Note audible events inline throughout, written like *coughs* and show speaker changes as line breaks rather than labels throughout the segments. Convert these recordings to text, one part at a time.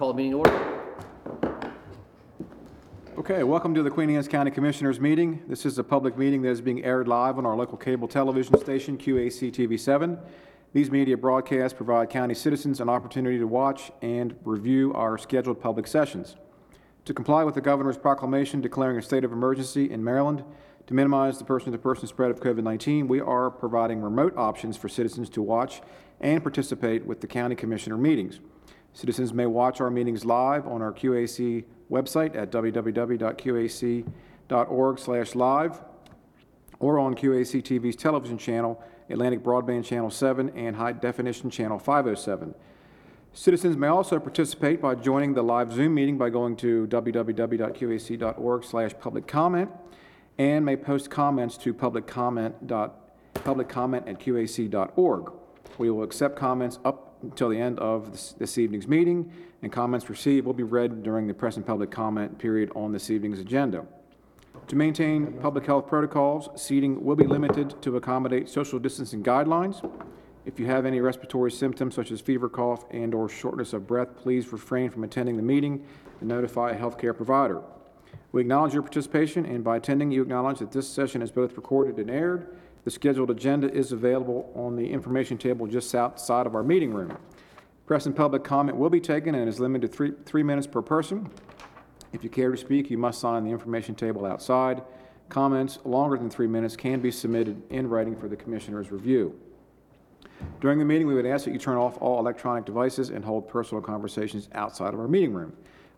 Call the meeting to order.
Okay, welcome to the Queen Anne's County Commissioners meeting. This is a public meeting that is being aired live on our local cable television station, QAC TV7. These media broadcasts provide county citizens an opportunity to watch and review our scheduled public sessions. To comply with the governor's proclamation declaring a state of emergency in Maryland to minimize the person-to-person spread of COVID-19, we are providing remote options for citizens to watch and participate with the county commissioner meetings. Citizens may watch our meetings live on our QAC website at www.qac.org/live or on QAC TV's television channel, Atlantic Broadband Channel 7 and High Definition Channel 507. Citizens may also participate by joining the live Zoom meeting by going to www.qac.org/public comment and may post comments to public comment at qac.org. We will accept comments up until the end of this- this evening's meeting, and comments received will be read during the press and public comment period on this evening's agenda. To maintain public health protocols, seating will be limited to accommodate social distancing guidelines. If you have any respiratory symptoms such as fever, cough, and/or shortness of breath, please refrain from attending the meeting and notify a healthcare provider. We acknowledge your participation, and by attending, you acknowledge that this session is both recorded and aired. The scheduled agenda is available on the information table just outside of our meeting room. Press and public comment will be taken and is limited to three, three minutes per person. If you care to speak, you must sign the information table outside. Comments longer than three minutes can be submitted in writing for the Commissioner's review. During the meeting, we would ask that you turn off all electronic devices and hold personal conversations outside of our meeting room.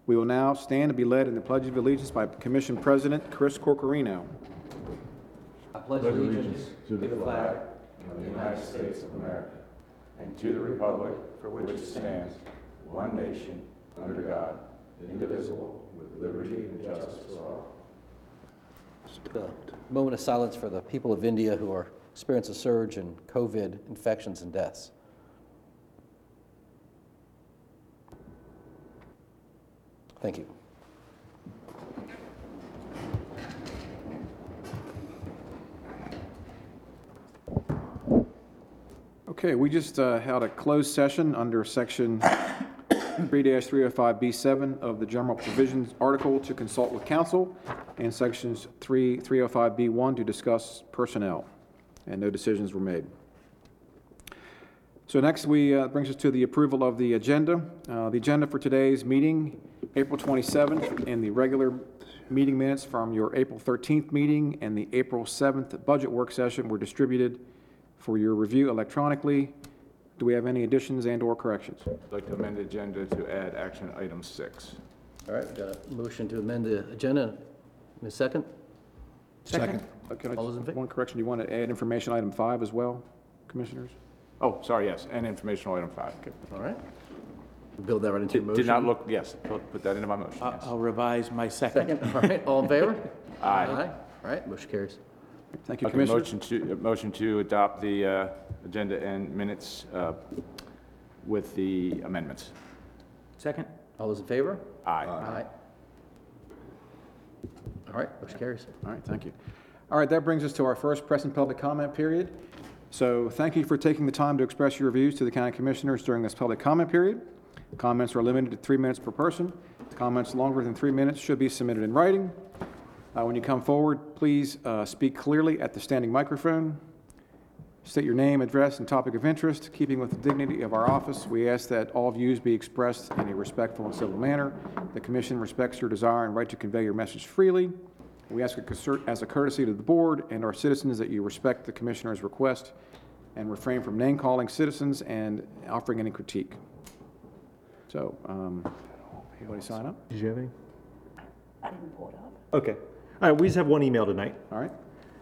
We will now stand and be led in the Pledge of Allegiance by Commission President Chris Corchiarino.
I pledge allegiance
to the flag of the United States of America and to the republic for which it stands, one nation, under God, indivisible, with liberty and justice for all.
a uh, moment of silence for the people of India who are experiencing a surge in COVID infections and deaths. Thank you.
Okay, we just uh, held a closed session under Section 3-305B7 of the General Provisions article to consult with counsel, and Sections 3 305B1 to discuss personnel, and no decisions were made. So next, we, uh, brings us to the approval of the agenda. Uh, The agenda for today's meeting, April 27th, and the regular meeting minutes from your April 13th meeting and the April 7th budget work session were distributed for your review electronically. Do we have any additions and/or corrections?
I'd like to amend the agenda to add action item six.
All right, we got a motion to amend the agenda. In a second?
Second. Okay,
All those in fa-
one correction, do you want to add information item five as well, Commissioners?
Oh, sorry, yes, and informational item five.
All right. Build that right into your motion.
did not look, yes, put put that into my motion,
I-
yes.
I'll revise my second.
Second, all right, all in favor?
Aye.
All right, motion carries.
Thank you,
Okay,
Commissioners.
motion to, uh, motion to adopt the uh, agenda and minutes uh, with the amendments.
Second?
All those in favor?
Aye.
Aye. All right, motion carries.
All right, thank you. All right, that brings us to our first press and public comment period. So thank you for taking the time to express your views to the county commissioners during this public comment period. Comments are limited to three minutes per person. Comments longer than three minutes should be submitted in writing. Uh, When you come forward, please uh, speak clearly at the standing microphone. State your name, address, and topic of interest. Keeping with the dignity of our office, we ask that all views be expressed in a respectful and civil manner. The commission respects your desire and right to convey your message freely. We ask a concert- as a courtesy to the board and our citizens that you respect the commissioner's request and refrain from name-calling citizens and offering any critique. So, um, anybody sign up?
Did you have any? I didn't pull it up. Okay. All right, we just have one email tonight.
All right?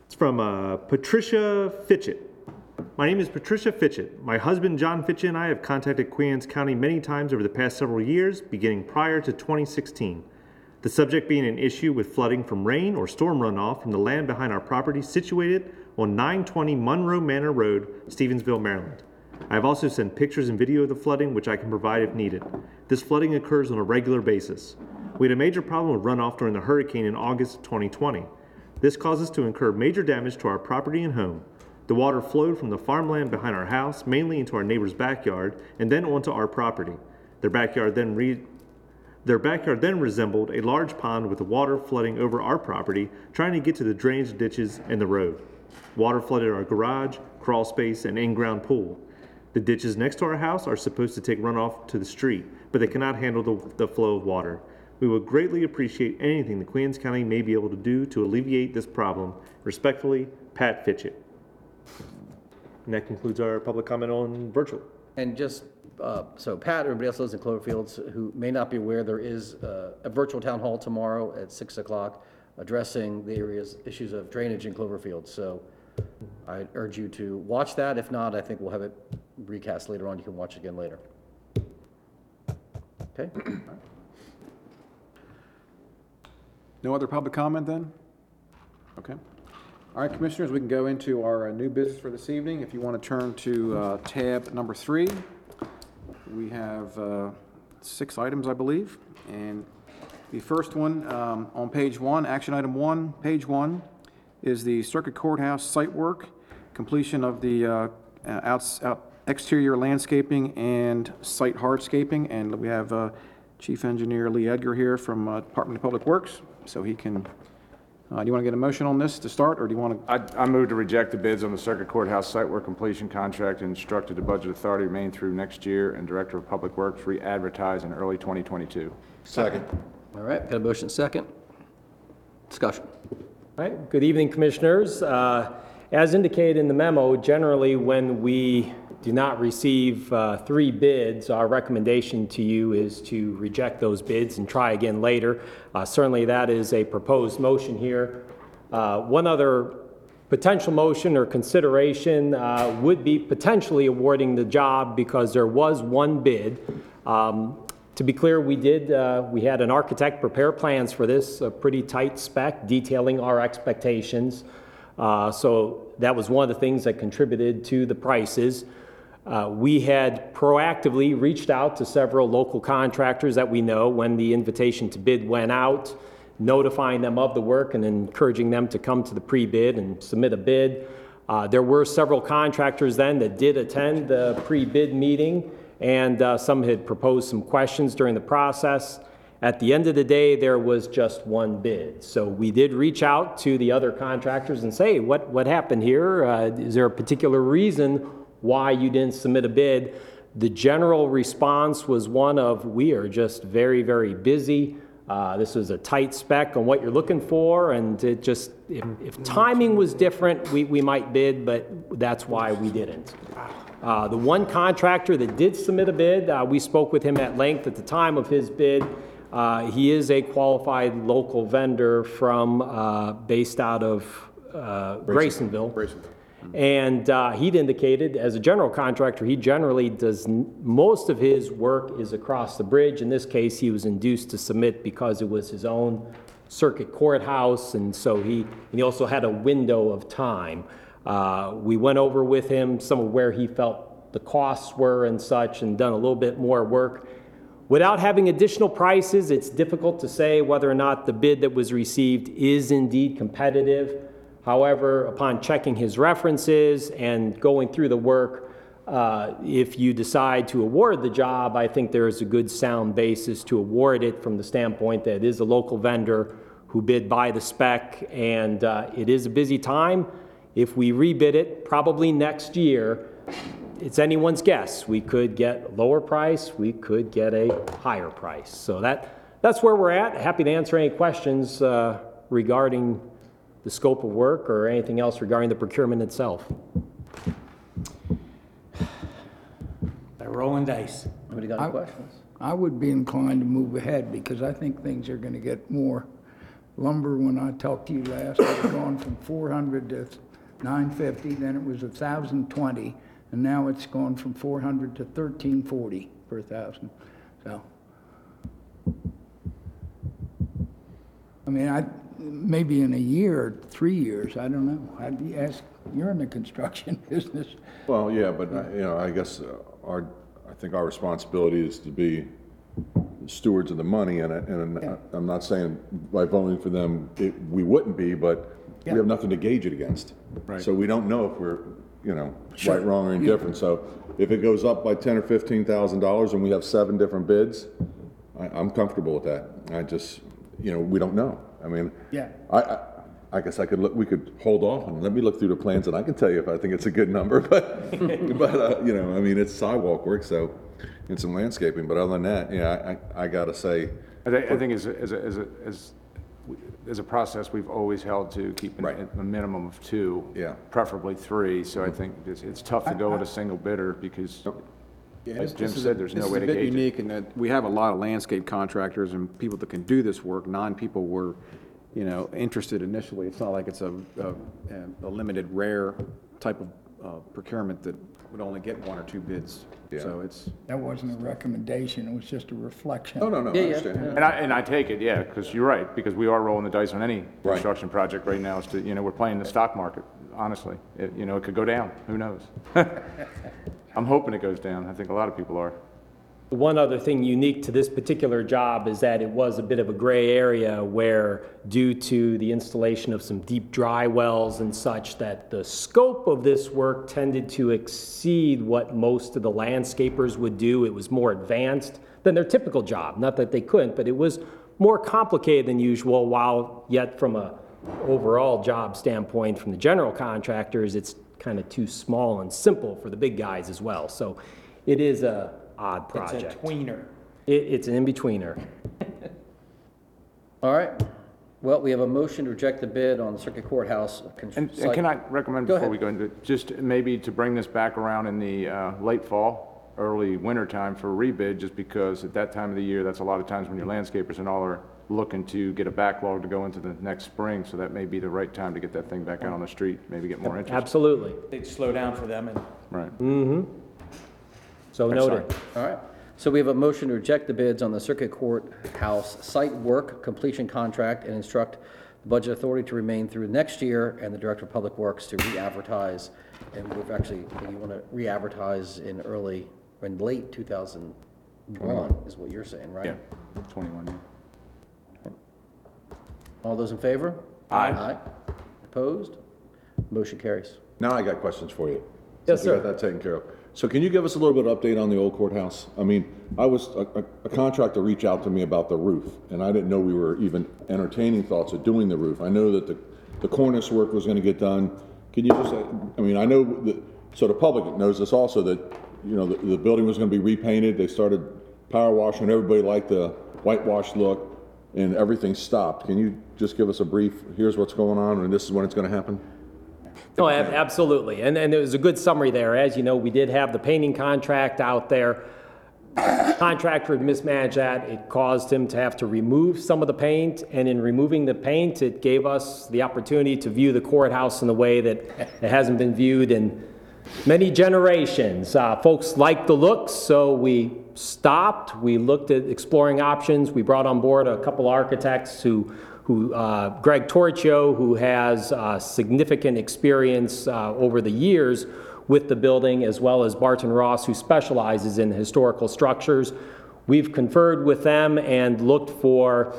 It's from uh, Patricia Fitchett. My name is Patricia Fitchett. My husband, John Fitchett, and I have contacted Queen Anne's County many times over the past several years, beginning prior to 2016. The subject being an issue with flooding from rain or storm runoff from the land behind our property situated on 920 Monroe Manor Road, Stevensville, Maryland. I have also sent pictures and video of the flooding, which I can provide if needed. This flooding occurs on a regular basis. We had a major problem with runoff during the hurricane in August of 2020. This caused us to incur major damage to our property and home. The water flowed from the farmland behind our house, mainly into our neighbor's backyard, and then onto our property. Their backyard then re- Their backyard then resembled a large pond with the water flooding over our property, trying to get to the drainage ditches and the road. Water flooded our garage, crawl space, and in-ground pool. The ditches next to our house are supposed to take runoff to the street, but they cannot handle the, the flow of water. We would greatly appreciate anything the Queens County may be able to do to alleviate this problem. Respectfully, Pat Fitchett. And that concludes our public comment on virtual.
And just, uh, so Pat, everybody else lives in Cloverfields who may not be aware, there is uh, a virtual town hall tomorrow at 6 o'clock addressing the area's issues of drainage in Cloverfield. So I urge you to watch that. If not, I think we'll have it recast later on. You can watch it again later. Okay? *clears throat*
No other public comment then? Okay. All right, Commissioners, we can go into our uh, new business for this evening. If you want to turn to uh, tab number three, we have uh, six items, I believe. And the first one, um, on page one, action item one, page one, is the Circuit Courthouse site work, completion of the uh, outs- out- exterior landscaping and site hardscaping. And we have uh, Chief Engineer Lee Edgar here from uh, Department of Public Works, so he can, uh, do you want to get a motion on this to start, or do you want to?
I, I move to reject the bids on the Circuit Courthouse site work completion contract and instructed the Budget Authority remain through next year and Director of Public Works re-advertise in early 2022.
Second.
All right, got a motion second. Discussion.
All right, good evening, Commissioners. Uh, As indicated in the memo, generally, when we do not receive uh, three bids, our recommendation to you is to reject those bids and try again later. Uh, Certainly, that is a proposed motion here. Uh, One other potential motion or consideration uh, would be potentially awarding the job because there was one bid. Um, To be clear, we did, uh, we had an architect prepare plans for this, a pretty tight spec detailing our expectations. Uh, So that was one of the things that contributed to the prices. Uh, We had proactively reached out to several local contractors that we know when the invitation to bid went out, notifying them of the work and encouraging them to come to the pre-bid and submit a bid. Uh, There were several contractors then that did attend the pre-bid meeting, and uh, some had proposed some questions during the process. At the end of the day, there was just one bid. So we did reach out to the other contractors and say, what, what happened here? Uh, Is there a particular reason why you didn't submit a bid? The general response was one of, we are just very, very busy. Uh, This was a tight spec on what you're looking for, and it just, if, if timing was different, we, we might bid, but that's why we didn't. Uh, The one contractor that did submit a bid, uh, we spoke with him at length at the time of his bid. Uh, He is a qualified local vendor from, uh, based out of uh, Graysonville. And uh, he'd indicated, as a general contractor, he generally does, most of his work is across the bridge. In this case, he was induced to submit because it was his own circuit courthouse, and so he, and he also had a window of time. Uh, We went over with him some of where he felt the costs were and such, and done a little bit more work. Without having additional prices, it's difficult to say whether or not the bid that was received is indeed competitive. However, upon checking his references and going through the work, uh, if you decide to award the job, I think there is a good sound basis to award it from the standpoint that it is a local vendor who bid by the spec, and uh, it is a busy time. If we rebid it, probably next year, it's anyone's guess. We could get a lower price, we could get a higher price. So that, that's where we're at. Happy to answer any questions uh, regarding the scope of work or anything else regarding the procurement itself.
They're rolling dice.
Anybody got any questions?
I would be inclined to move ahead because I think things are gonna get more. Lumber, when I talked to you last, it had gone from four hundred to nine fifty, then it was a thousand twenty, and now it's gone from four hundred to thirteen forty per thousand, so. I mean, I, maybe in a year, or three years, I don't know. I'd be asked, you're in the construction *laughs* business.
Well, yeah, but, uh, you know, I guess uh, our, I think our responsibility is to be stewards of the money, and, I- and I- I'm not saying by voting for them, it, we wouldn't be, but we
Yeah.
have nothing to gauge it against.
Right.
So we don't know if we're, you know, right, wrong, or indifferent, so if it goes up by ten or fifteen thousand dollars and we have seven different bids, I, I'm comfortable with that. I just, you know, we don't know. I mean,
Yeah.
I, I, I guess I could look, we could hold off and let me look through the plans and I can tell you if I think it's a good number, *laughs* but, but, uh, you know, I mean, it's sidewalk work, so, and some landscaping, but other than that, yeah, I, I gotta say,
I think, I think as, a- as, a- as, a- as, as a process, we've always held to keeping
Right.
a minimum of two.
Yeah.
Preferably three, so I think it's, it's tough to go with a single bidder because, like Jim said, there's no way to This is a bit gauge it. unique in that we have a lot of landscape contractors and people that can do this work. Nine people were, you know, interested initially. It's not like it's a, a, a limited rare type of uh, procurement that would only get one or two bids.
Yeah.
So it's,
That wasn't a recommendation, it was just a reflection.
oh, no, no, I
Yeah, yeah,
understand.
And I, and I take it, yeah, because you're right, because we are rolling the dice on any
Right.
construction project right now. Is to, you know, we're playing the stock market, honestly. It, you know, it could go down, who knows? *laughs* I'm hoping it goes down. I think a lot of people are.
One other thing unique to this particular job is that it was a bit of a gray area where, due to the installation of some deep dry wells and such, that the scope of this work tended to exceed what most of the landscapers would do. It was more advanced than their typical job. Not that they couldn't, but it was more complicated than usual, while yet from a overall job standpoint, from the general contractors, it's kind of too small and simple for the big guys as well. So it is a odd project.
It's
project.
a tweener.
It, it's an in-betweener. *laughs*
All right. Well, we have a motion to reject the bid on the Circuit Courthouse. con-
And, and
site-
can I recommend
Go
before
ahead.
we go into, it, just maybe to bring this back around in the uh, late fall, early winter time for rebid, just because at that time of the year, that's a lot of times when your landscapers and all are looking to get a backlog to go into the next spring, so that may be the right time to get that thing back out on the street, maybe get more interest.
Absolutely.
They'd slow down for them and
Right. Mm-hmm.
So noted.
All right. So we have a motion to reject the bids on the Circuit Courthouse site work completion contract and instruct the Budget Authority to remain through next year and the Director of Public Works to re-advertise. And we've actually, you want to re-advertise in early, in late 2001 is what you're saying, right?
Yeah, 21, yeah.
All those in favor?
Aye.
Aye. Opposed? Motion carries.
Now I got questions for you.
Yes,
Since we got that taken care of. So can you give us a little bit of update on the old courthouse? I mean, I was, a, a- a contractor reached out to me about the roof, and I didn't know we were even entertaining thoughts of doing the roof. I know that the, the cornice work was gonna get done. Can you just, uh, I mean, I know that, so the public knows this also, that, you know, the, the building was gonna be repainted. They started power washing, everybody liked the whitewash look, and everything stopped. Can you just give us a brief, here's what's going on, and this is when it's gonna happen?
No, ab- absolutely. And, and it was a good summary there. As you know, we did have the painting contract out there. Contractor had mismanaged that. It caused him to have to remove some of the paint. And in removing the paint, it gave us the opportunity to view the courthouse in a way that it hasn't been viewed in many generations. Uh, folks liked the looks, so we stopped. We looked at exploring options. We brought on board a couple architects who, who uh, Greg Torchio, who has uh, significant experience uh, over the years with the building, as well as Barton Ross, who specializes in historical structures. We've conferred with them and looked for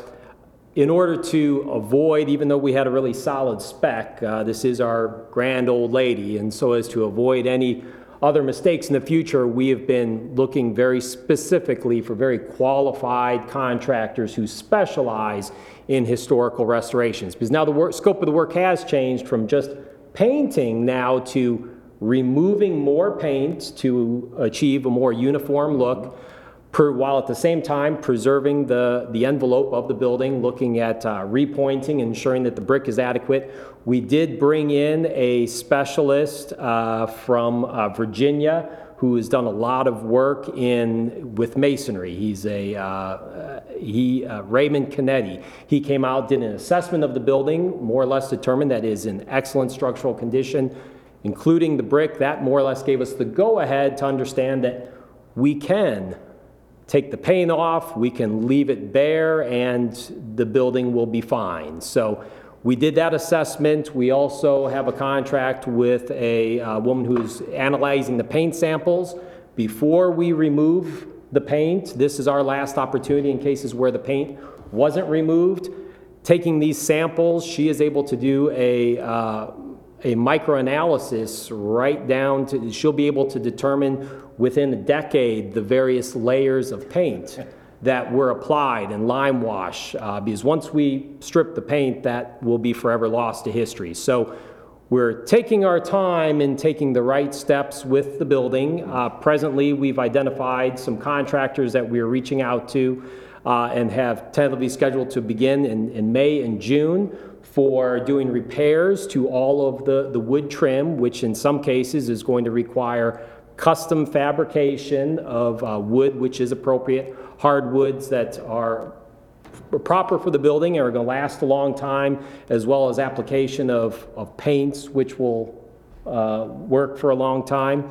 in order to avoid, even though we had a really solid spec, uh, this is our grand old lady, and so as to avoid any other mistakes in the future, we have been looking very specifically for very qualified contractors who specialize in historical restorations. Because now the work, scope of the work has changed from just painting now to removing more paint to achieve a more uniform look per, while at the same time preserving the, the envelope of the building, looking at uh, repointing, ensuring that the brick is adequate. We did bring in a specialist uh, from uh, Virginia who has done a lot of work in with masonry. He's a uh, uh, he uh, Raymond Canetti. He came out, did an assessment of the building, more or less determined that is in excellent structural condition, including the brick. That more or less gave us the go ahead to understand that we can take the paint off, we can leave it bare, and the building will be fine. So we did that assessment. We also have a contract with a uh, woman who's analyzing the paint samples. Before we remove the paint, this is our last opportunity in cases where the paint wasn't removed. Taking these samples, she is able to do a, uh, a microanalysis right down to, she'll be able to determine within a decade the various layers of paint that were applied and lime wash, uh, because once we strip the paint, that will be forever lost to history. So we're taking our time and taking the right steps with the building. Uh, Presently, we've identified some contractors that we're reaching out to uh, and have tentatively scheduled to begin in, in May and June for doing repairs to all of the, the wood trim, which in some cases is going to require custom fabrication of uh, wood which is appropriate, hardwoods that are proper for the building and are going to last a long time, as well as application of, of paints, which will uh, work for a long time.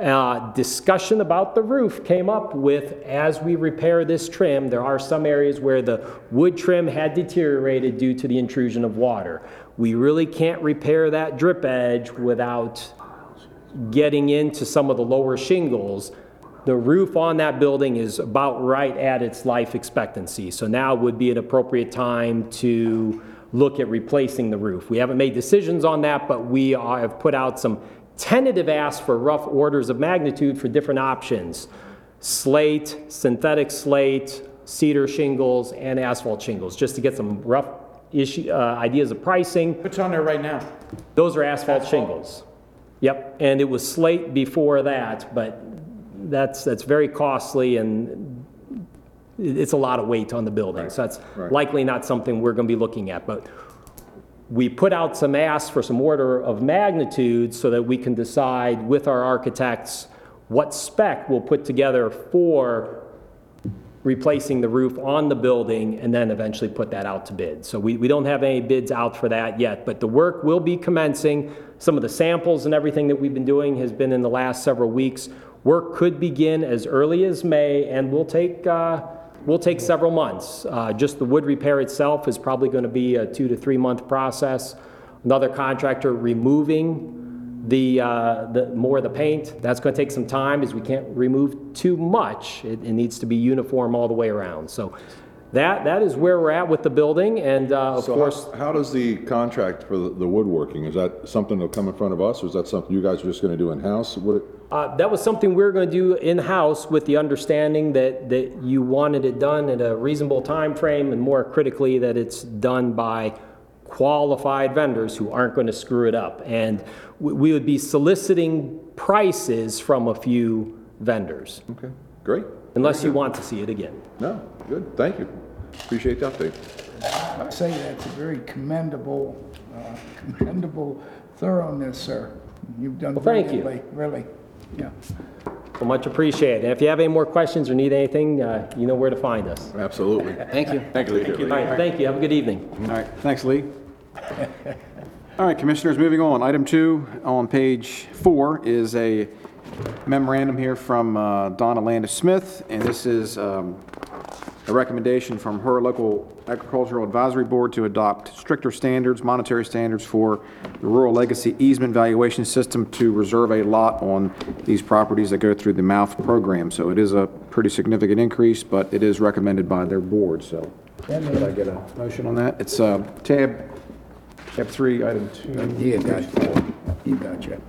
Uh, Discussion about the roof came up with, as we repair this trim, there are some areas where the wood trim had deteriorated due to the intrusion of water. We really can't repair that drip edge without getting into some of the lower shingles, the roof on that building is about right at its life expectancy. So now would be an appropriate time to look at replacing the roof. We haven't made decisions on that, but we are- have put out some tentative asks for rough orders of magnitude for different options. Slate, synthetic slate, cedar shingles, and asphalt shingles, just to get some rough issue, uh, ideas of pricing.
What's on there right now?
Those are asphalt shingles. Yep, and it was slate before that, but that's, that's very costly and it- it's a lot of weight on the building. So that's
right.
likely not something we're going to be looking at. But we put out some asks for some order of magnitude so that we can decide with our architects what spec we'll put together for replacing the roof on the building and then eventually put that out to bid. So we, we don't have any bids out for that yet, but the work will be commencing. Some of the samples and everything that we've been doing has been in the last several weeks. Work could begin as early as May and will take, uh, will take several months. Uh, Just the wood repair itself is probably going to be a two to three month process. Another contractor removing the, uh, the, more of the paint, that's going to take some time, as we can't remove too much. It, it needs to be uniform all the way around. So that, that is where we're at with the building, and uh, of
So
course,
how, does the contract for the the woodworking, is that something that'll come in front of us, or is that something you guys are just gonna do in-house? What,
uh, that was something we were going to do in-house with the understanding that, that you wanted it done in a reasonable time frame, and more critically, that it's done by qualified vendors who aren't going to screw it up. And we, we would be soliciting prices from a few vendors,
okay, great.
unless you want to see it again.
No, good, thank you. Appreciate the update.
I say that's a very commendable, uh, commendable thoroughness, sir. You've done
Well, thank you.
brilliantly, really, yeah.
So much appreciated. And if you have any more questions or need anything, uh, you know where to find us.
Absolutely.
Thank you.
Thank you.
All right, thank you. Have a good evening.
All right, thanks, Lee. All right, Commissioners, moving on. Item two on page four is a memorandum here from uh, Donna Landis Smith, and this is um, a recommendation from her local agricultural advisory board to adopt stricter standards, monetary standards for the rural legacy easement valuation system to reserve a lot on these properties that go through the MOUth program. So it is a pretty significant increase, but it is recommended by their board, so. Could I get a motion on that? It's uh, tab, tab three, item two.
You got, you got you.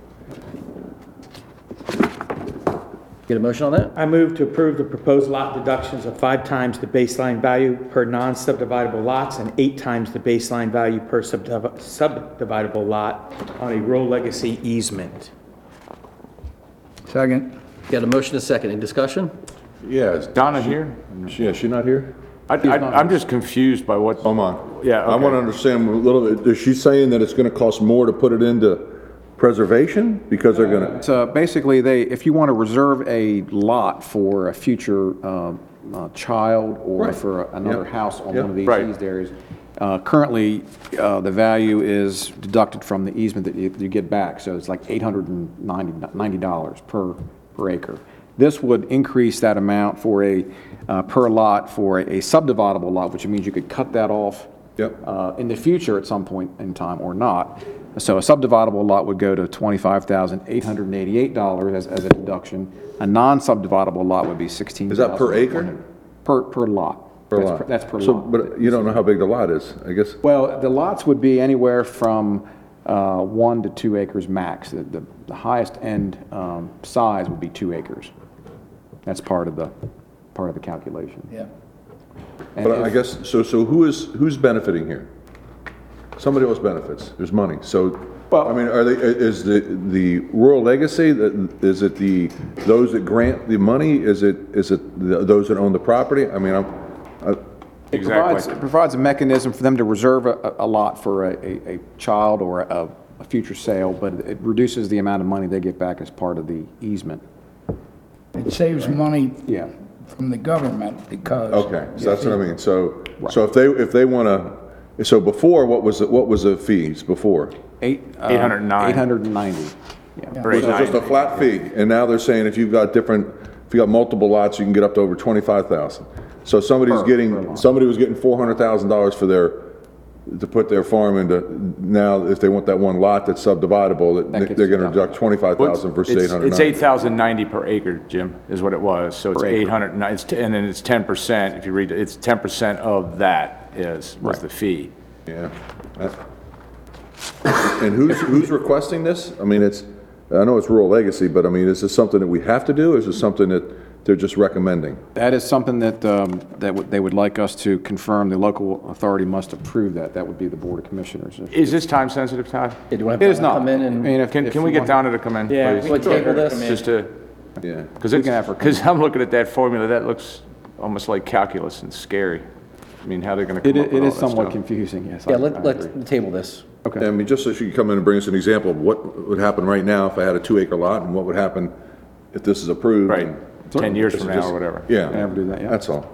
Get a motion on that?
I move to approve the proposed lot deductions of five times the baseline value per non-subdividable lots and eight times the baseline value per subdiv- subdividable lot on a rural legacy easement.
Second.
Got a motion, a second. Any discussion?
Yeah, is
Donna here?
she, yeah, she not here?
I, I, I'm just confused by what,
Come on.
Yeah,
I
okay.
wanna understand a little bit, is she saying that it's gonna cost more to put it into preservation? Because they're gonna,
So basically, they, if you want to reserve a lot for a future um, uh, child or
Right.
for another
Yeah.
house on
Yeah.
one of these
Right.
eased areas, uh, currently, uh, the value is deducted from the easement that you you get back, so it's like $890 per, per acre. This would increase that amount for a, uh, per lot for a subdividable lot, which means you could cut that off
Yep.
uh, in the future at some point in time or not. So a subdividable lot would go to $25,888 as, as a deduction. A non-subdividable lot would be $16,000.
Is that per acre?
Per, per lot.
per
That's
lot?
That's per
So,
lot.
but you don't know how big the lot is, I guess?
Well, the lots would be anywhere from uh, one to two acres max. The, the- the highest end um, size would be two acres. That's part of the, part of the calculation.
Yeah.
And
But I
if-
guess, so, so who is, who's benefiting here? Somebody else benefits, there's money, so,
Well-
I mean, are they, is the, the rural legacy, that, is it the, those that grant the money, is it, is it the- those that own the property? I mean, I'm, I-
It provides, it provides a mechanism for them to reserve a, a lot for a, a, a child or a, a future sale, but it reduces the amount of money they get back as part of the easement.
It saves money
Yeah.
from the government because.
okay, so that's what I mean, so, so if they, if they wanna, so before, what was, the- what was the fees before?
Eight. uh,
809.
Eight hundred and ninety, yeah.
Or
Was just a flat fee, and now they're saying if you've got different, if you got multiple lots, you can get up to over twenty-five thousand. So somebody's
Per- per
getting,
lot.
somebody was getting four hundred thousand dollars for their, to put their farm into, now if they want that one lot that's subdividable,
That
that
gets
they're gonna
deducted.
deduct twenty-five thousand versus
It's-
eight hundred
It's
ninety.
8,090 per acre, Jim, is what it was, so it's
Per acre.
800, and it's- and then it's 10%, if you read it, it's 10% of that is, was the fee.
Yeah. Uh, and who's, who's requesting this? I mean, it's, I know it's rural legacy, but I mean, is this something that we have to do, or is this something that they're just recommending?
That is something that, um, that would, they would like us to confirm, the local authority must approve that, that would be the Board of Commissioners.
Is this time sensitive, Todd?
Yeah, do you want
It
to
not.
come in
I
and,
mean, if-
Can,
if
can we
you
get
want-
Donna to come in,
Yeah,
please?
we
What, table this?
Just to,
Yeah.
because
We
it's,
can have
because I'm looking at that formula, that looks almost like calculus and scary. I mean, how they're gonna
It,
come
i-
up with
it
all
is
that
somewhat
stuff.
confusing, yes. I-
yeah,
I
let,
agree.
let's table this. Okay.
I mean, just so she could come in and bring us an example of what would happen right now if I had a two acre lot, and what would happen if this is approved.
Right,
and-
10 years from now or whatever.
Yeah.
Never do that, yeah.
That's all.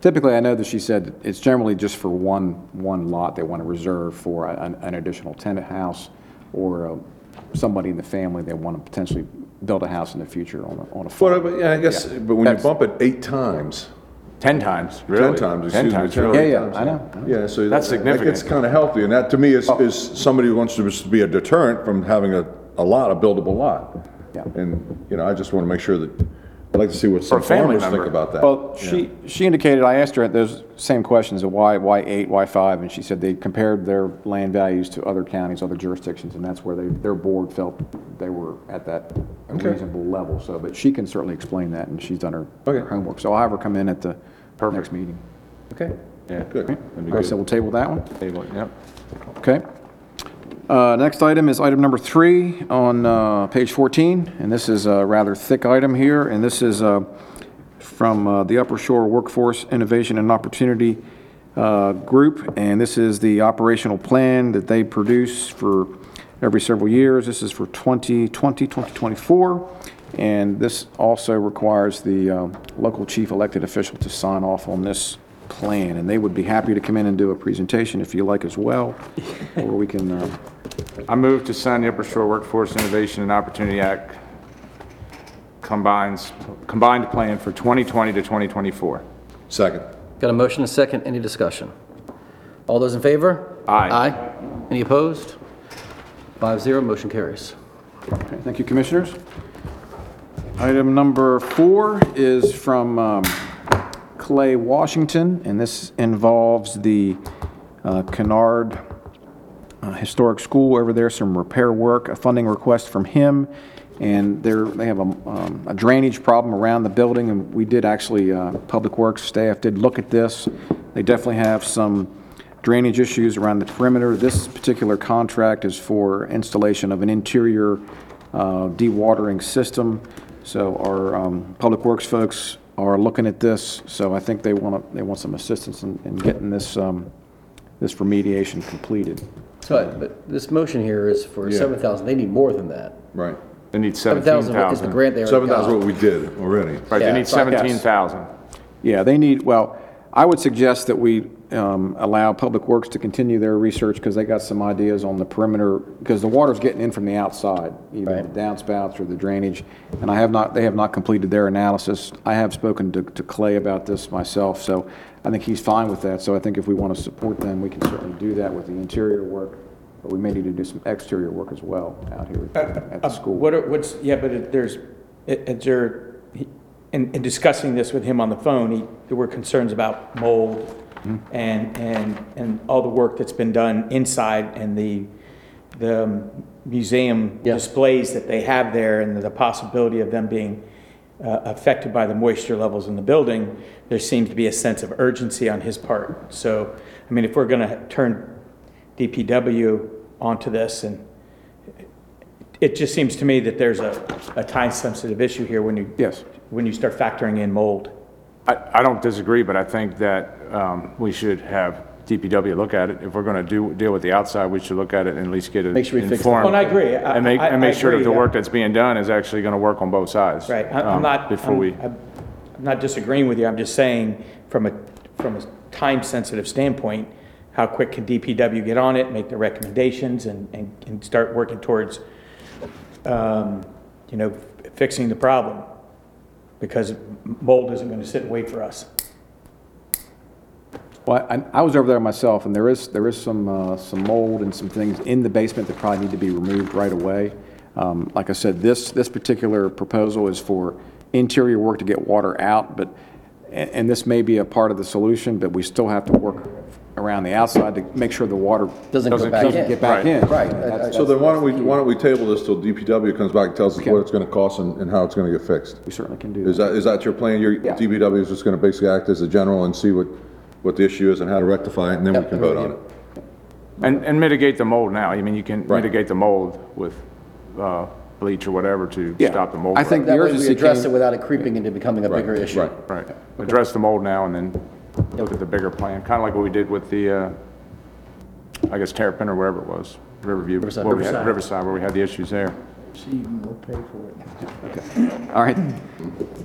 Typically, I know that she said it's generally just for one, one lot they want to reserve for an, an additional tenant house or uh, somebody in the family they want to potentially build a house in the future on a, on a farm.
But, yeah, I guess, but when you
That's-
bump it eight times,
10 times, really?
ten times,
10
excuse me.
times,
10
really?
Yeah, yeah, I know,
Yeah, so.
That's
that- That gets kind of healthy, and that to me is, is somebody who wants to be a deterrent from having a, a lot, a buildable lot.
Yeah.
And, you know, I just want to make sure that, I'd like to see what some
a family
farmers think
member.
about that.
Well, she, she indicated, I asked her those same questions of why, why eight, why five, and she said they compared their land values to other counties, other jurisdictions, and that's where they, their board felt they were at that reasonable level, so, but she can certainly explain that, and she's done her her
Okay.
homework, so I'll have her come in at the next meeting.
Okay.
Yeah,
Good.
that'd be
All right, so
good.
we'll table that one?
Table it, Yep.
Okay. Uh, Next item is item number three on uh, page 14, and this is a rather thick item here, and this is uh, from uh, the Upper Shore Workforce Innovation and Opportunity uh, Group, and this is the operational plan that they produce for every several years. This is for 2020, 2024, and this also requires the uh, local chief elected official to sign off on this plan, and they would be happy to come in and do a presentation if you like as well, *laughs* or we can, uh,
I move to sign the Upper Shore Workforce Innovation and Opportunity Act combines, combined plan for 2020 to 2024.
Second.
Got a motion, a second, any discussion? All those in favor?
Aye.
Aye. Any opposed? Five zero, motion carries.
thank you, Commissioners. Item number four is from um, Clay Washington, and this involves the uh, Kennard uh, Historic School over there, some repair work, a funding request from him, and they have a um, a drainage problem around the building, and we did actually, uh, Public Works staff did look at this. They definitely have some drainage issues around the perimeter. This particular contract is for installation of an interior uh, dewatering system. So our um, Public Works folks are looking at this, so I think they want to, they want some assistance in in getting this, um, this remediation completed.
So, but this motion here is for
Yeah.
seven thousand, they need more than that.
Right.
They need
Seven thousand is the
17,000.
grant they already
Seven thousand
got.
what we did already.
Right,
Yeah,
they need
so I guess-
17,000.
Yeah, they need, well, I would suggest that we um, allow Public Works to continue their research because they got some ideas on the perimeter, because the water's getting in from the outside, either
Right.
the downspouts or the drainage. And I have not, they have not completed their analysis. I have spoken to to Clay about this myself, so I think he's fine with that. So I think if we want to support them, we can certainly do that with the interior work, but we may need to do some exterior work as well out here at the school.
What, are- what's, yeah, but it- there's, it- it's there, he- in, in discussing this with him on the phone, he, there were concerns about mold and, and, and all the work that's been done inside and the, the museum
Yeah.
displays that they have there and the possibility of them being uh, affected by the moisture levels in the building, there seems to be a sense of urgency on his part. So, I mean, if we're going to turn DPW onto this, and it just seems to me that there's a, a time-sensitive issue here when you,
Yes.
when you start factoring in mold.
I, I don't disagree, but I think that um, we should have DPW look at it. If we're going to do, deal with the outside, we should look at it and at least get it
Make sure we fix it.
informed.
Well, and I agree. I-
And make,
I-
and make
I
sure that
agree,
the work that's being done is actually going to work on both sides.
Right, I-
um,
I'm not,
Before
I'm
we,
I'm not disagreeing with you, I'm just saying, from a, from a time-sensitive standpoint, how quick can DPW get on it, make the recommendations, and, and, and start working towards, um, you know, fixing the problem? Because mold isn't gonna sit and wait for us.
Well, I, I was over there myself, and there is, there is some, uh, some mold and some things in the basement that probably need to be removed right away. Um, like I said, this, this particular proposal is for interior work to get water out, but, and, and this may be a part of the solution, but we still have to work around the outside to make sure the water
Doesn't go back
doesn't
in.
get back
Right.
in.
Right.
That's-
So then why don't we, why don't we table this till DPW comes back and tells us what it's gonna cost and, and how it's gonna get fixed?
We certainly can do
Is
that.
that, is that your plan? Your
Yeah.
DPW is just gonna basically act as a general and see what, what the issue is and how to rectify it, and then we
Yep,
can vote on it?
and, and mitigate the mold now. I mean, you can
Right.
mitigate the mold with uh, bleach or whatever to
Yeah.
stop the mold.
I think
growth.
That way
urgency
we address
came-
it without it creeping into becoming a bigger issue.
Right.
Right. Address the mold now and then look at the bigger plan, kind of like what we did with the, uh, I guess Terrapin or wherever it was, Riverview.
Riverside.
where we had-
Riverside.
Riverside, where we had the issues there.
See, we'll pay for it.
All right.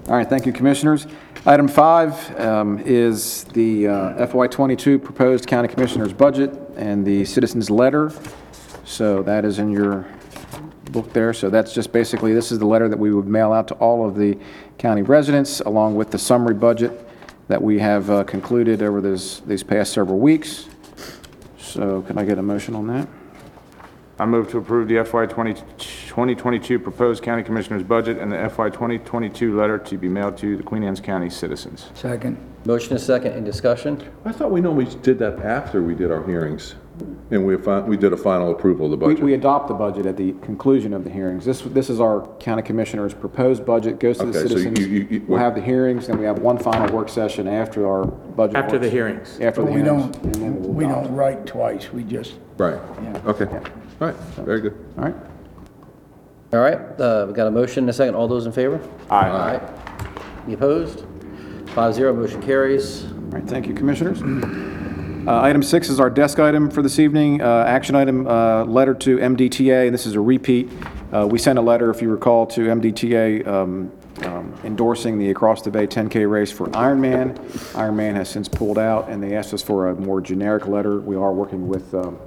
All right, thank you, Commissioners. Item five um, is the uh, FY '22 proposed county commissioners' budget and the citizens' letter. So that is in your book there. So that's just basically, this is the letter that we would mail out to all of the county residents, along with the summary budget that we have uh, concluded over this, these past several weeks. So can I get a motion on that?
I move to approve the FY 20 2022 proposed county commissioners' budget and the FY 2022 letter to be mailed to the Queen Anne's County citizens.
Second,
Motion is second, in discussion?
I thought we normally did that after we did our hearings, and we, fi- we did a final approval of the
We,
budget.
we adopt the budget at the conclusion of the hearings. This, this is our county commissioner's proposed budget, goes to the
Okay, so you-
citizens.
you- you-
We'll have the hearings, then we have one final work session after our budget.
After the
works-
hearings.
After the
but we
hearings.
don't,
and then we'll
we
adopt.
don't write twice, we just,
Right, okay, all right, very good.
All right,
All right, uh, we got a motion and a second. All those in favor?
Aye.
Any opposed? Five zero, motion carries.
all right, thank you, commissioners. Uh, Item six is our desk item for this evening, uh, action item, uh, letter to MDTA, and this is a repeat. Uh, We sent a letter, if you recall, to MDTA um, um, endorsing the Across the Bay 10K race for Ironman. Ironman has since pulled out, and they asked us for a more generic letter. We are working with um,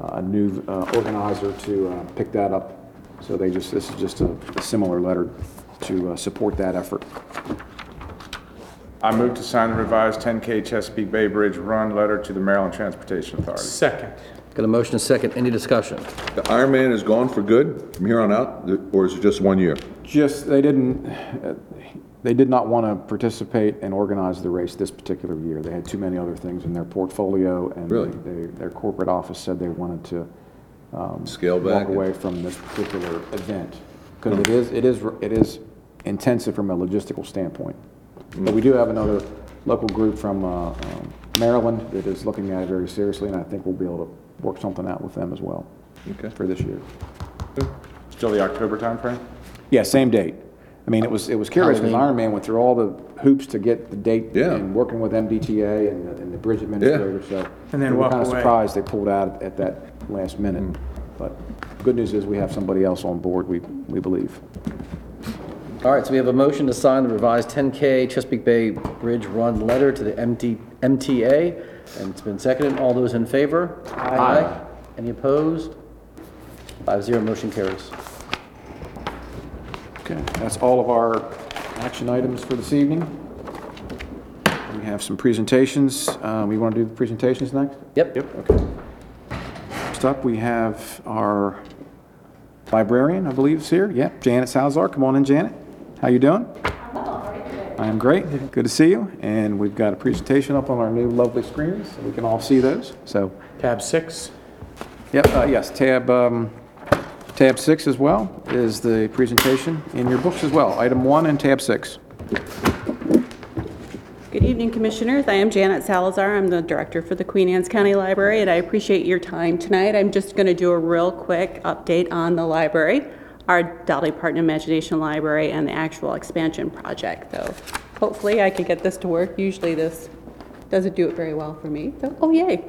a new uh, organizer to uh, pick that up. So they just, this is just a a similar letter to uh, support that effort.
I move to sign the revised 10K Chesapeake Bay Bridge Run letter to the Maryland Transportation Authority.
Second.
Got a motion and a second. Any discussion?
The Ironman is gone for good from here on out, or is it just one year?
Just, they didn't, uh, they did not want to participate and organize the race this particular year. They had too many other things in their portfolio, and
Really?
they, their corporate office said they wanted to
Scale back?
walk away from this particular event. Because it is, it is, it is intensive from a logistical standpoint. But we do have another local group from uh, um, Maryland that is looking at it very seriously, and I think we'll be able to work something out with them as well
Okay.
for this year.
Still the October timeframe?
Yeah, same date. I mean, it was, it was curious because
Halloween.
Ironman went through all the hoops to get the date
Yeah.
and working with MDTA and, the- and the bridge administrator, so.
And then
we were
walk
kind of
away.
surprised they pulled out at that last minute. But good news is we have somebody else on board, we, we believe.
All right, so we have a motion to sign the revised 10K Chesapeake Bay Bridge Run letter to the MT MTA, and it's been seconded. All those in favor? Aye. Any opposed? Five zero, motion carries.
Okay, that's all of our action items for this evening. We have some presentations. Uh, We want to do the presentations next?
Yep.
Yep, okay. Next up, we have our librarian, I believe, is here. Yep, Janet Salazar. Come on in, Janet. How you doing? I am great. Good to see you. And we've got a presentation up on our new lovely screens, so we can all see those. So,
Tab six.
yep, uh, yes, tab, um, Tab 6 as well is the presentation in your books as well, item 1 and tab 6.
Good evening, Commissioners. I am Janet Salazar. I'm the Director for the Queen Anne's County Library, and I appreciate your time tonight. I'm just going to do a real quick update on the library, our Dolly Parton Imagination Library, and the actual expansion project. So hopefully I can get this to work. Usually this doesn't do it very well for me, so, oh yay.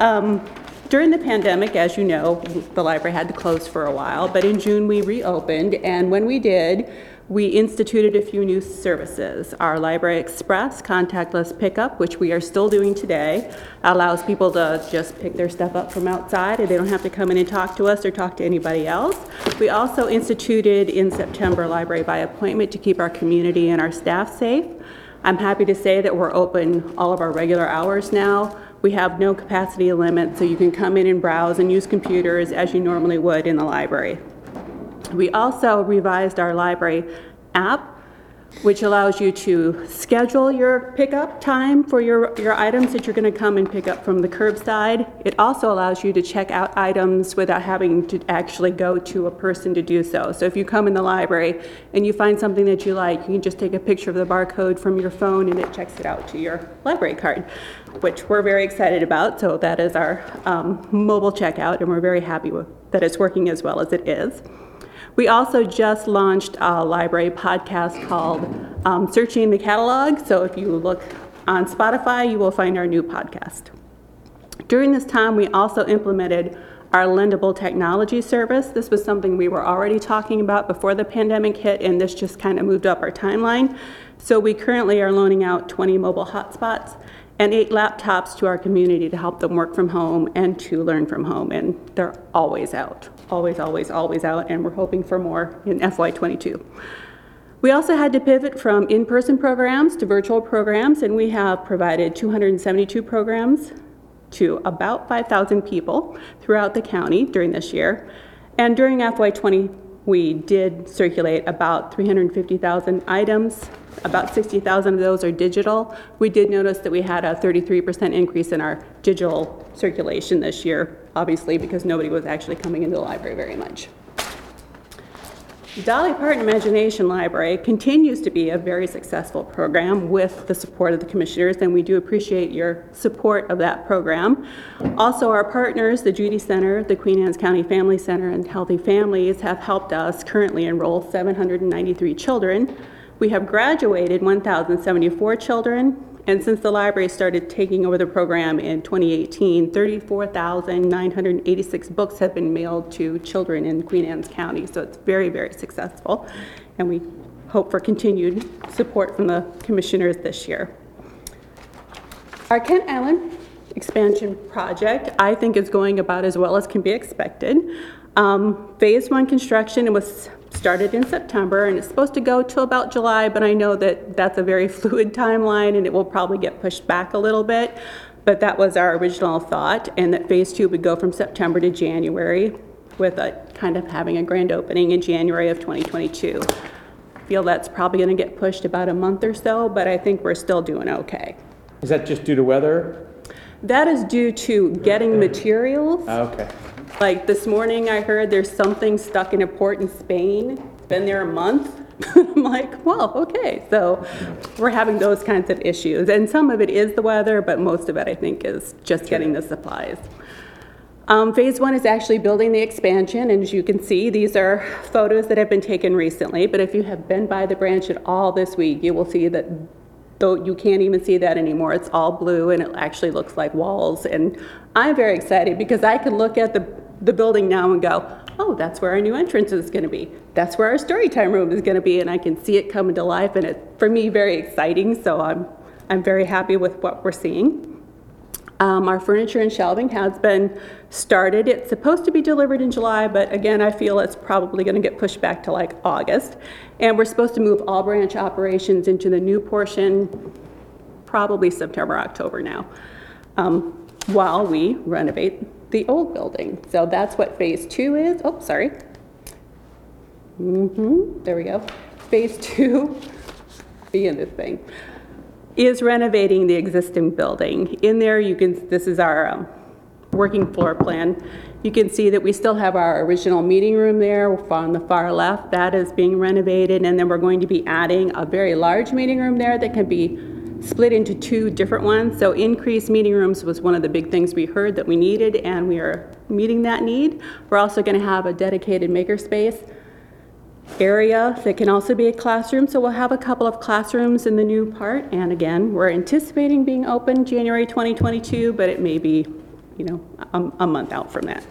Um, During the pandemic, as you know, the library had to close for a while, but in June, we reopened, and when we did, we instituted a few new services. Our Library Express contactless pickup, which we are still doing today, allows people to just pick their stuff up from outside, and they don't have to come in and talk to us or talk to anybody else. We also instituted in September Library by Appointment to keep our community and our staff safe. I'm happy to say that we're open all of our regular hours now. We have no capacity limit, so you can come in and browse and use computers as you normally would in the library. We also revised our library app, which allows you to schedule your pickup time for your, your items that you're going to come and pick up from the curbside. It also allows you to check out items without having to actually go to a person to do so. So if you come in the library and you find something that you like, you can just take a picture of the barcode from your phone and it checks it out to your library card, which we're very excited about. So that is our um, mobile checkout, and we're very happy with, that it's working as well as it is. We also just launched a library podcast called um, Searching the Catalog. So if you look on Spotify, you will find our new podcast. During this time, we also implemented our lendable technology service. This was something we were already talking about before the pandemic hit, and this just kind of moved up our timeline. So we currently are loaning out 20 mobile hotspots and eight laptops to our community to help them work from home and to learn from home, and they're always out, always, always, always out, and we're hoping for more in FY22. We also had to pivot from in-person programs to virtual programs, and we have provided 272 programs to about 5,000 people throughout the county during this year. And during FY20, we did circulate about 350,000 items. About 60,000 of those are digital. We did notice that we had a 33% increase in our digital circulation this year, obviously because nobody was actually coming into the library very much. Dolly Parton Imagination Library continues to be a very successful program with the support of the commissioners, and we do appreciate your support of that program. Also, our partners, the Judy Center, the Queen Anne's County Family Center, and Healthy Families have helped us currently enroll 793 children. We have graduated 1,074 children, and since the library started taking over the program in 2018, 34,986 books have been mailed to children in Queen Anne's County. So it's very, very successful. And we hope for continued support from the commissioners this year. Our Kent Island expansion project, I think, is going about as well as can be expected. Um, Phase one construction was started in September, and it's supposed to go till about July, but I know that that's a very *laughs* fluid timeline, and it will probably get pushed back a little bit. But that was our original thought, and that Phase two would go from September to January, with a kind of having a grand opening in January of 2022. I Feel that's probably going to get pushed about a month or so, but I think we're still doing okay.
Is that just due to weather?
That is due to getting *clears throat* materials.
Okay.
Like this morning, I heard there's something stuck in a port in Spain. It's been there a month. *laughs* I'm like, well, okay. So we're having those kinds of issues. And some of it is the weather, but most of it, I think, is just getting the supplies. Um, phase one is actually building the expansion, and as you can see, these are photos that have been taken recently. But if you have been by the branch at all this week, you will see that though you can't even see that anymore. It's all blue and it actually looks like walls. And I'm very excited because I can look at the, the building now and go, oh, that's where our new entrance is going to be. That's where our story time room is going to be. And I can see it coming to life. And it's, for me, very exciting. So I'm, I'm very happy with what we're seeing. Um, our furniture and shelving has been started. It's supposed to be delivered in July, but again, I feel it's probably going to get pushed back to like August. And we're supposed to move all branch operations into the new portion probably September, October now, um, while we renovate the old building. So that's what phase two is. Oh, sorry. Mm-hmm, there we go. Phase two, *laughs* be in this thing is renovating the existing building. In there, you can, this is our um, working floor plan. You can see that we still have our original meeting room there on the far left. That is being renovated, and then we're going to be adding a very large meeting room there that can be split into two different ones. So increased meeting rooms was one of the big things we heard that we needed, and we are meeting that need. We're also going to have a dedicated makerspace area that can also be a classroom. So we'll have a couple of classrooms in the new part. And again, we're anticipating being open January 2022, but it may be, you know, a, a month out from that.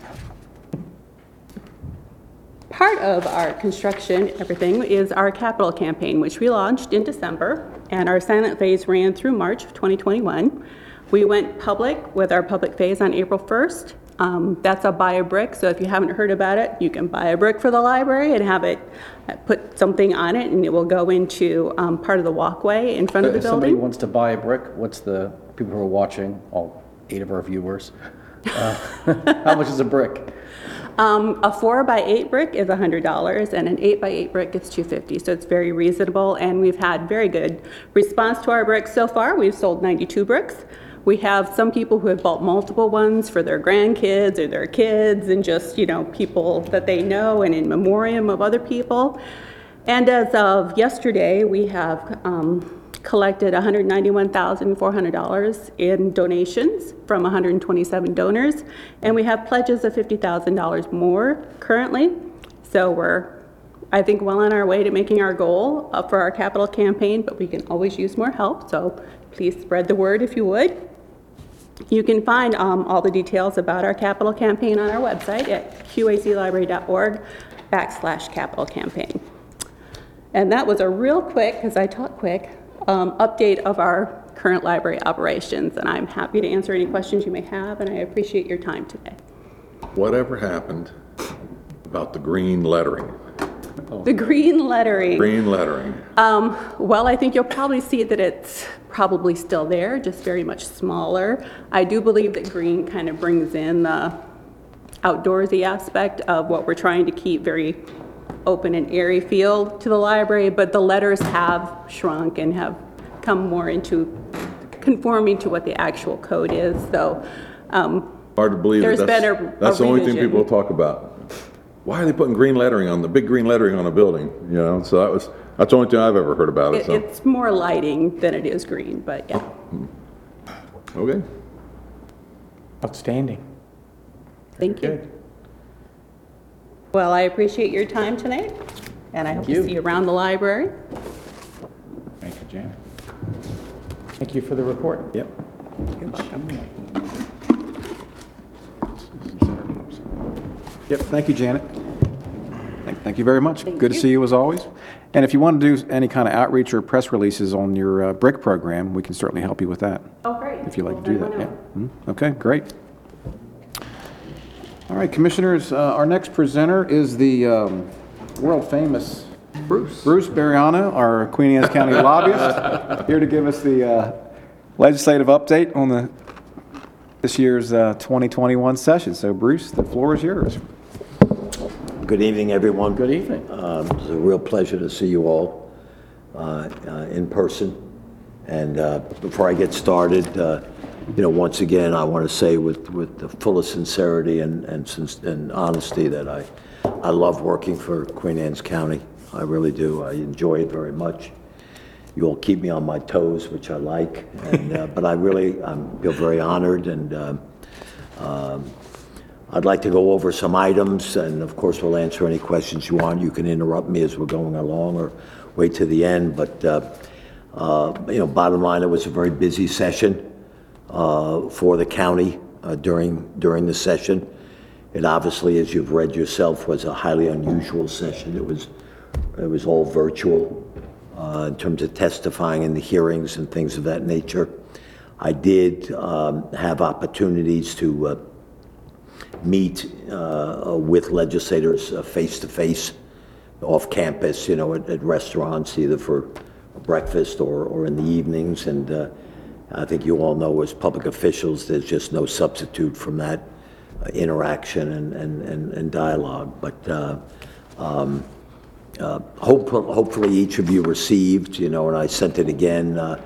Part of our construction, everything, is our capital campaign, which we launched in December, and our silent phase ran through March of 2021. We went public with our public phase on April 1st. Um, That's a buy a brick, so if you haven't heard about it, you can buy a brick for the library and have it, uh, put something on it, and it will go into um, part of the walkway in front of the building.
If somebody
building.
wants to buy a brick, what's the, people who are watching, all eight of our viewers, uh, *laughs* how much is a brick?
Um, a four by eight brick is hundred dollars, and an eight by eight brick is two fifty, so it's very reasonable, and we've had very good response to our bricks so far. We've sold ninety-two bricks. We have some people who have bought multiple ones for their grandkids or their kids, and just, you know, people that they know and in memoriam of other people. And as of yesterday, we have um, collected $191,400 in donations from 127 donors, and we have pledges of $50,000 more currently. So we're, I think, well on our way to making our goal for our capital campaign, but we can always use more help, so please spread the word if you would. You can find um, all the details about our capital campaign on our website at qaclibrary.org backslash capital campaign. And that was a real quick, because I talk quick, um, update of our current library operations. And I'm happy to answer any questions you may have, and I appreciate your time today.
Whatever happened about the green lettering?
The green lettering.
Green lettering.
Um, well, I think you'll probably see that it's probably still there, just very much smaller. I do believe that green kind of brings in the outdoorsy aspect of what we're trying to keep very open and airy feel to the library, but the letters have shrunk and have come more into conforming to what the actual code is, so, um,
Hard to believe that
There's been
that's,
a- a
that's the only thing
revision.
people talk about. Why are they putting green lettering on, the big green lettering on a building, you know? So that was, that's the only thing I've ever heard about it,
it-
so,
it's more lighting than it is green, but yeah.
okay.
Outstanding.
Thank you.
Good.
Well, I appreciate your time tonight, and I hope to
you.
see you around the library.
Thank you, Jan.
Thank you for the report.
Yep.
Yep, thank you, Janet. Thank- Thank you very much.
Thank
Good to see you as always. And if you want to do any kind of outreach or press releases on your uh, BRIC program, we can certainly help you with that,
Oh, great.
if you'd like
Well,
to do that,
I
yeah.
know.
Hmm, Okay, great. All right, Commissioners, uh, our next presenter is the um, world-famous Bruce. Bruce Bereano, our Queen Anne's County *laughs* lobbyist, here to give us the uh, legislative update on the, this year's uh, 2021 session. So Bruce, the floor is yours.
Good evening, everyone.
Good evening.
Um, It's a real pleasure to see you all uh, uh, in person. And uh, before I get started, uh, you know, once again, I want to say with, with the fullest sincerity and, and and honesty that I, I love working for Queen Anne's County. I really do. I enjoy it very much. You all keep me on my toes, which I like, and, uh, but I really, I feel very honored and um, um, I'd like to go over some items, and of course, we'll answer any questions you want. You can interrupt me as we're going along or wait to the end, but, uh, uh, you know, bottom line, it was a very busy session uh, for the county uh, during, during the session. It obviously, as you've read yourself, was a highly unusual session. It was, it was all virtual uh, in terms of testifying in the hearings and things of that nature. I did um, have opportunities to uh, meet uh, with legislators uh, face-to-face off campus, you know, at, at restaurants, either for breakfast or, or in the evenings. And uh, I think you all know as public officials, there's just no substitute from that uh, interaction and, and, and, and dialogue. But uh, um, uh, hope, hopefully each of you received, you know, and I sent it again, uh,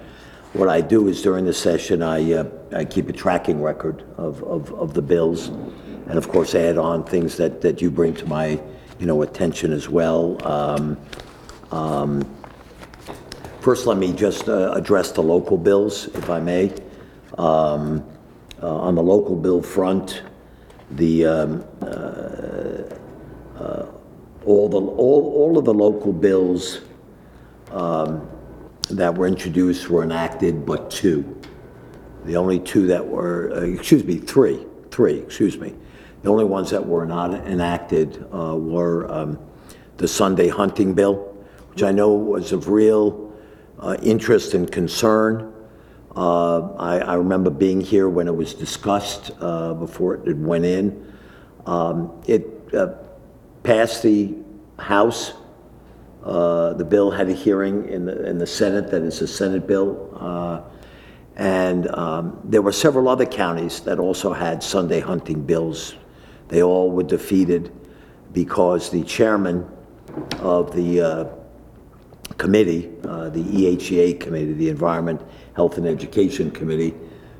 what I do is during the session, I, uh, I keep a tracking record of, of, of the bills. And of course, add on things that, that you bring to my, you know, attention as well. Um, um, First, let me just uh, address the local bills, if I may. Um, uh, On the local bill front, the, um, uh, uh, all the, all, all of the local bills um, that were introduced were enacted, but two. The only two that were, uh, excuse me, three, three, excuse me. The only ones that were not enacted were um, the Sunday hunting bill, which I know was of real uh, interest and concern. Uh, I, I remember being here when it was discussed uh, before it went in. Um, It uh, passed the House. Uh, The bill had a hearing in the, in the Senate, that is a Senate bill. Uh, And um, there were several other counties that also had Sunday hunting bills. They all were defeated because the chairman of the committee, uh, the EHEA committee, the Environment, Health, and Education Committee,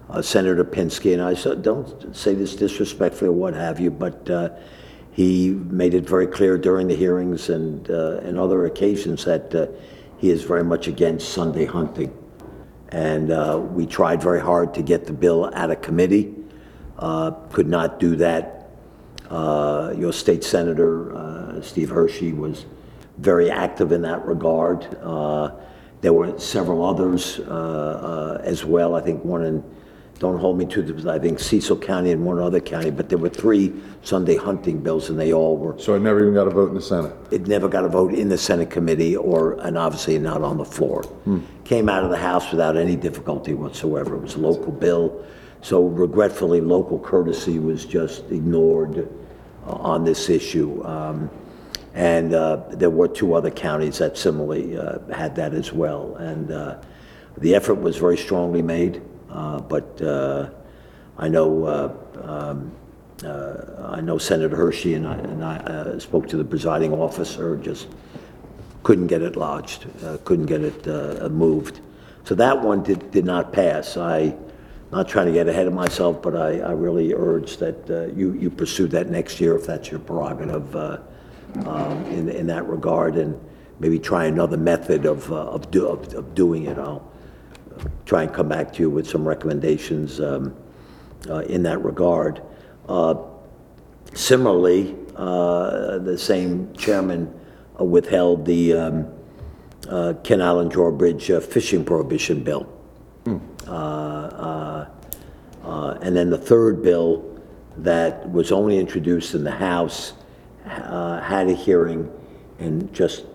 uh, Senator Pinsky, and I said, don't say this disrespectfully or what have you, but uh, he made it very clear during the hearings and, uh, and other occasions that uh, he is very much against Sunday hunting. And uh, we tried very hard to get the bill out of committee, could not do that. Your state senator, Steve Hershey, was very active in that regard. Uh, There were several others uh, uh, as well, I think one in, don't hold me to this, I think Cecil County and one other county, but there were three Sunday hunting bills, and they all were,
So I never even got a vote in the Senate.
it never got a vote in the Senate committee or, and obviously not on the floor. Came out of the House without any difficulty whatsoever. It was a local bill. So regretfully, local courtesy was just ignored uh, on this issue. Um, And uh, there were two other counties that similarly uh, had that as well. And uh, the effort was very strongly made, but I know, um, I know Senator Hershey and I, and I spoke to the presiding officer, just couldn't get it lodged, couldn't get it moved. So that one did, did not pass. I, not trying to get ahead of myself, but I, I really urge that uh, you, you pursue that next year if that's your prerogative uh, um, in, in that regard, and maybe try another method of, uh, of, do, of, of doing it. I'll try and come back to you with some recommendations um, uh, in that regard. Uh, Similarly, uh, the same chairman uh, withheld the um, uh, Kent Island Drawbridge uh, fishing prohibition bill. Uh, uh, uh, And then the third bill that was only introduced in the House uh, had a hearing and just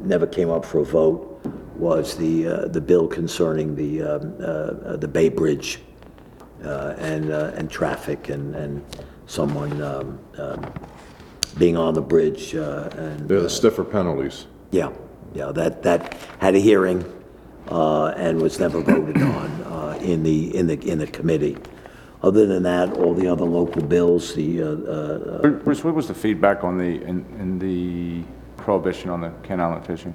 never came up for a vote was the, uh, the bill concerning the, um, uh, uh, the Bay Bridge uh, and, uh, and traffic and, and someone um, um, being on the bridge uh, and,
They're the stiffer penalties.
yeah, yeah, that, that had a hearing uh, and was never voted on uh, in the, in the, in the committee. Other than that, all the other local bills, the, uh, uh,
Bruce, what was the feedback on the, in, in the prohibition on the Kent Island fishing?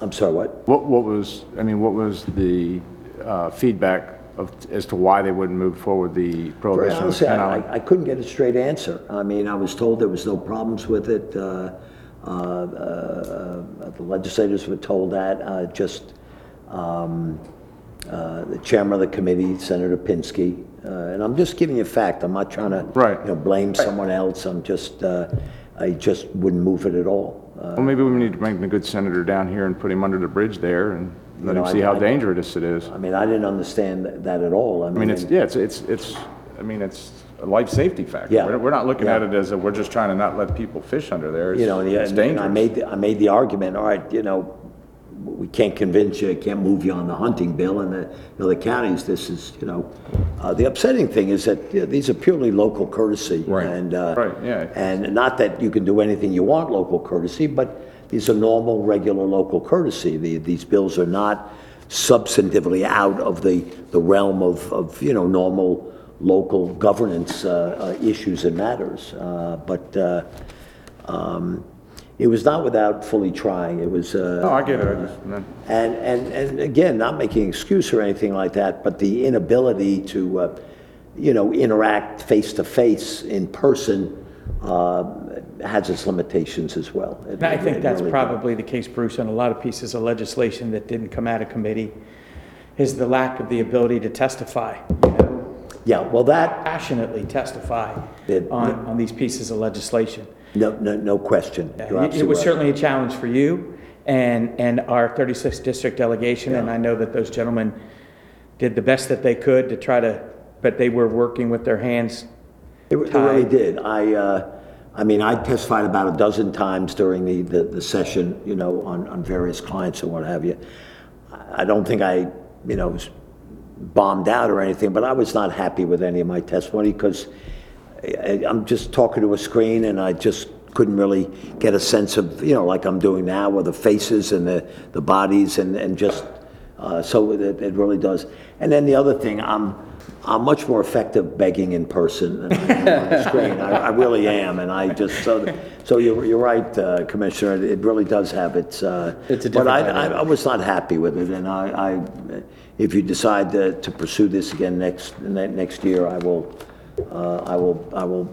I'm sorry, what?
What, what was, I mean, what was the uh, feedback of, as to why they wouldn't move forward the
Very
prohibition
honestly,
Ken
I,
Island?
I- I couldn't get a straight answer. I mean, I was told there was no problems with it. uh, uh, uh, The legislators were told that, uh, just um, uh, the chairman of the committee, Senator Pinsky, uh, and I'm just giving you a fact, I'm not trying to,
Right.
you know, blame someone else, I'm just, uh, I just wouldn't move it at all. Uh,
Well, maybe we need to bring the good senator down here and put him under the bridge there and let
You
him
know,
see
I-
how
I-
dangerous it is.
I mean, I didn't understand that at all.
I mean, it's, yeah, it's, it's, it's, I mean, it's a life safety factor.
Yeah.
We're, we're not looking at
Yeah.
it as a, we're just trying to not let people fish under there.
You know, and
It's
yeah, and I
dangerous.
made, the- I made the argument, all right, you know, we can't convince you, can't move you on the hunting bill, and the, you know, the counties, this is, you know, uh, the upsetting thing is that, you know, these are purely local courtesy.
Right.
And, uh,
Right, yeah.
And not that you can do anything you want local courtesy, but these are normal, regular local courtesy. The, these bills are not substantively out of the, the realm of, of, you know, normal local governance, uh, uh, issues and matters. Uh, but, uh, um, it was not without fully trying. It was, uh,
Oh, I get it, I just, man.
and, and, and again, not making excuse or anything like that, but the inability to, uh, you know, interact face-to-face in person uh, has its limitations as well. It-
And I
it
think that's
really
probably the case, Bruce, on a lot of pieces of legislation that didn't come out of committee, is the lack of the ability to testify, you know,
Yeah, well, that,
passionately testify
It-
on, on these pieces of legislation.
No, no, no question. You're
It it
absolutely
was
right.
certainly a challenge for you and, and our 36th district delegation, and I know that those gentlemen did the best that they could to try to, but they were working with their hands
it really did. I, uh, I mean, I testified about a dozen times during the, the the session, you know, on, on various clients and what have you. I don't think I, you know, was bombed out or anything, but I was not happy with any of my testimony because I'm just talking to a screen and I just couldn't really get a sense of, you know, like I'm doing now with the faces and the, the bodies and, and just, uh, so it, it really does. And then the other thing, I'm, I'm much more effective begging in person than I am on the screen. I, I really am, and I just, so, so you're, you're right, uh, Commissioner, it really does have its, uh.
It's a
But
different
I, I,
dynamic.
I was not happy with it, and I, I, if you decide to, to pursue this again next, ne- next year, I will, uh, I will, I will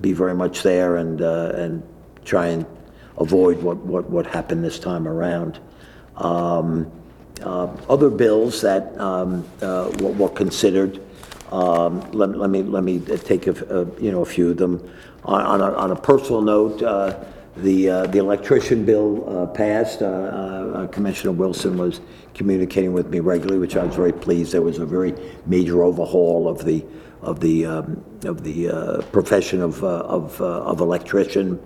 be very much there and, uh, and try and avoid what, what, what happened this time around. Um, uh, Other bills that um, uh, were were considered, um, let let me, let me take, a you know, a few of them. On- On a, on a personal note, uh, the, uh, the electrician bill uh, passed. Uh, uh, Commissioner Wilson was communicating with me regularly, which I was very pleased. There was a very major overhaul of the, of the, um, of the uh, profession of, uh, of uh, of electrician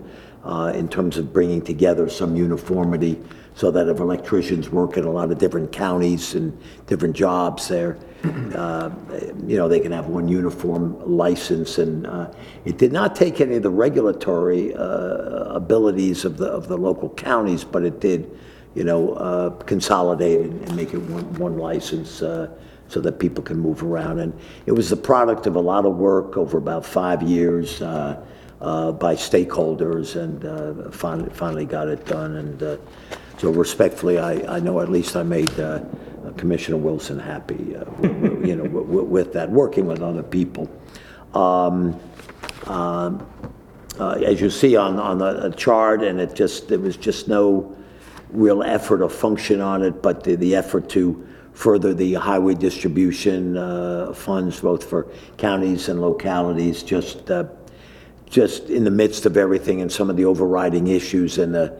uh, in terms of bringing together some uniformity so that if electricians work in a lot of different counties and different jobs there, uh, you know, they can have one uniform license. And uh, it did not take any of the regulatory uh, abilities of the, of the local counties, but it did, you know, consolidate it and make it one, one license so that people can move around. And it was the product of a lot of work over about five years uh, uh, by stakeholders, and uh, finally, finally got it done. And uh, so respectfully, I, I know at least I made uh, Commissioner Wilson happy, uh, *laughs* you know, w- w- with that, working with other people. Um, um, uh, As you see on, on the chart, and it just, there was just no real effort or function on it, but the, the effort to further the highway distribution uh, funds, both for counties and localities, just, uh, just in the midst of everything and some of the overriding issues and the,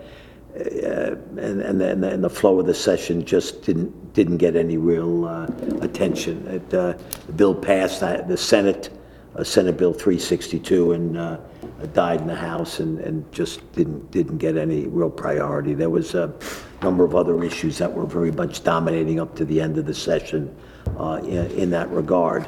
uh, and, and, the, and the- and the flow of the session just didn't, didn't get any real uh, attention. It, uh, The bill passed, uh, the Senate, uh, Senate Bill 362, and uh, died in the House and, and just didn't, didn't get any real priority. There was a number of other issues that were very much dominating up to the end of the session uh, in, in that regard.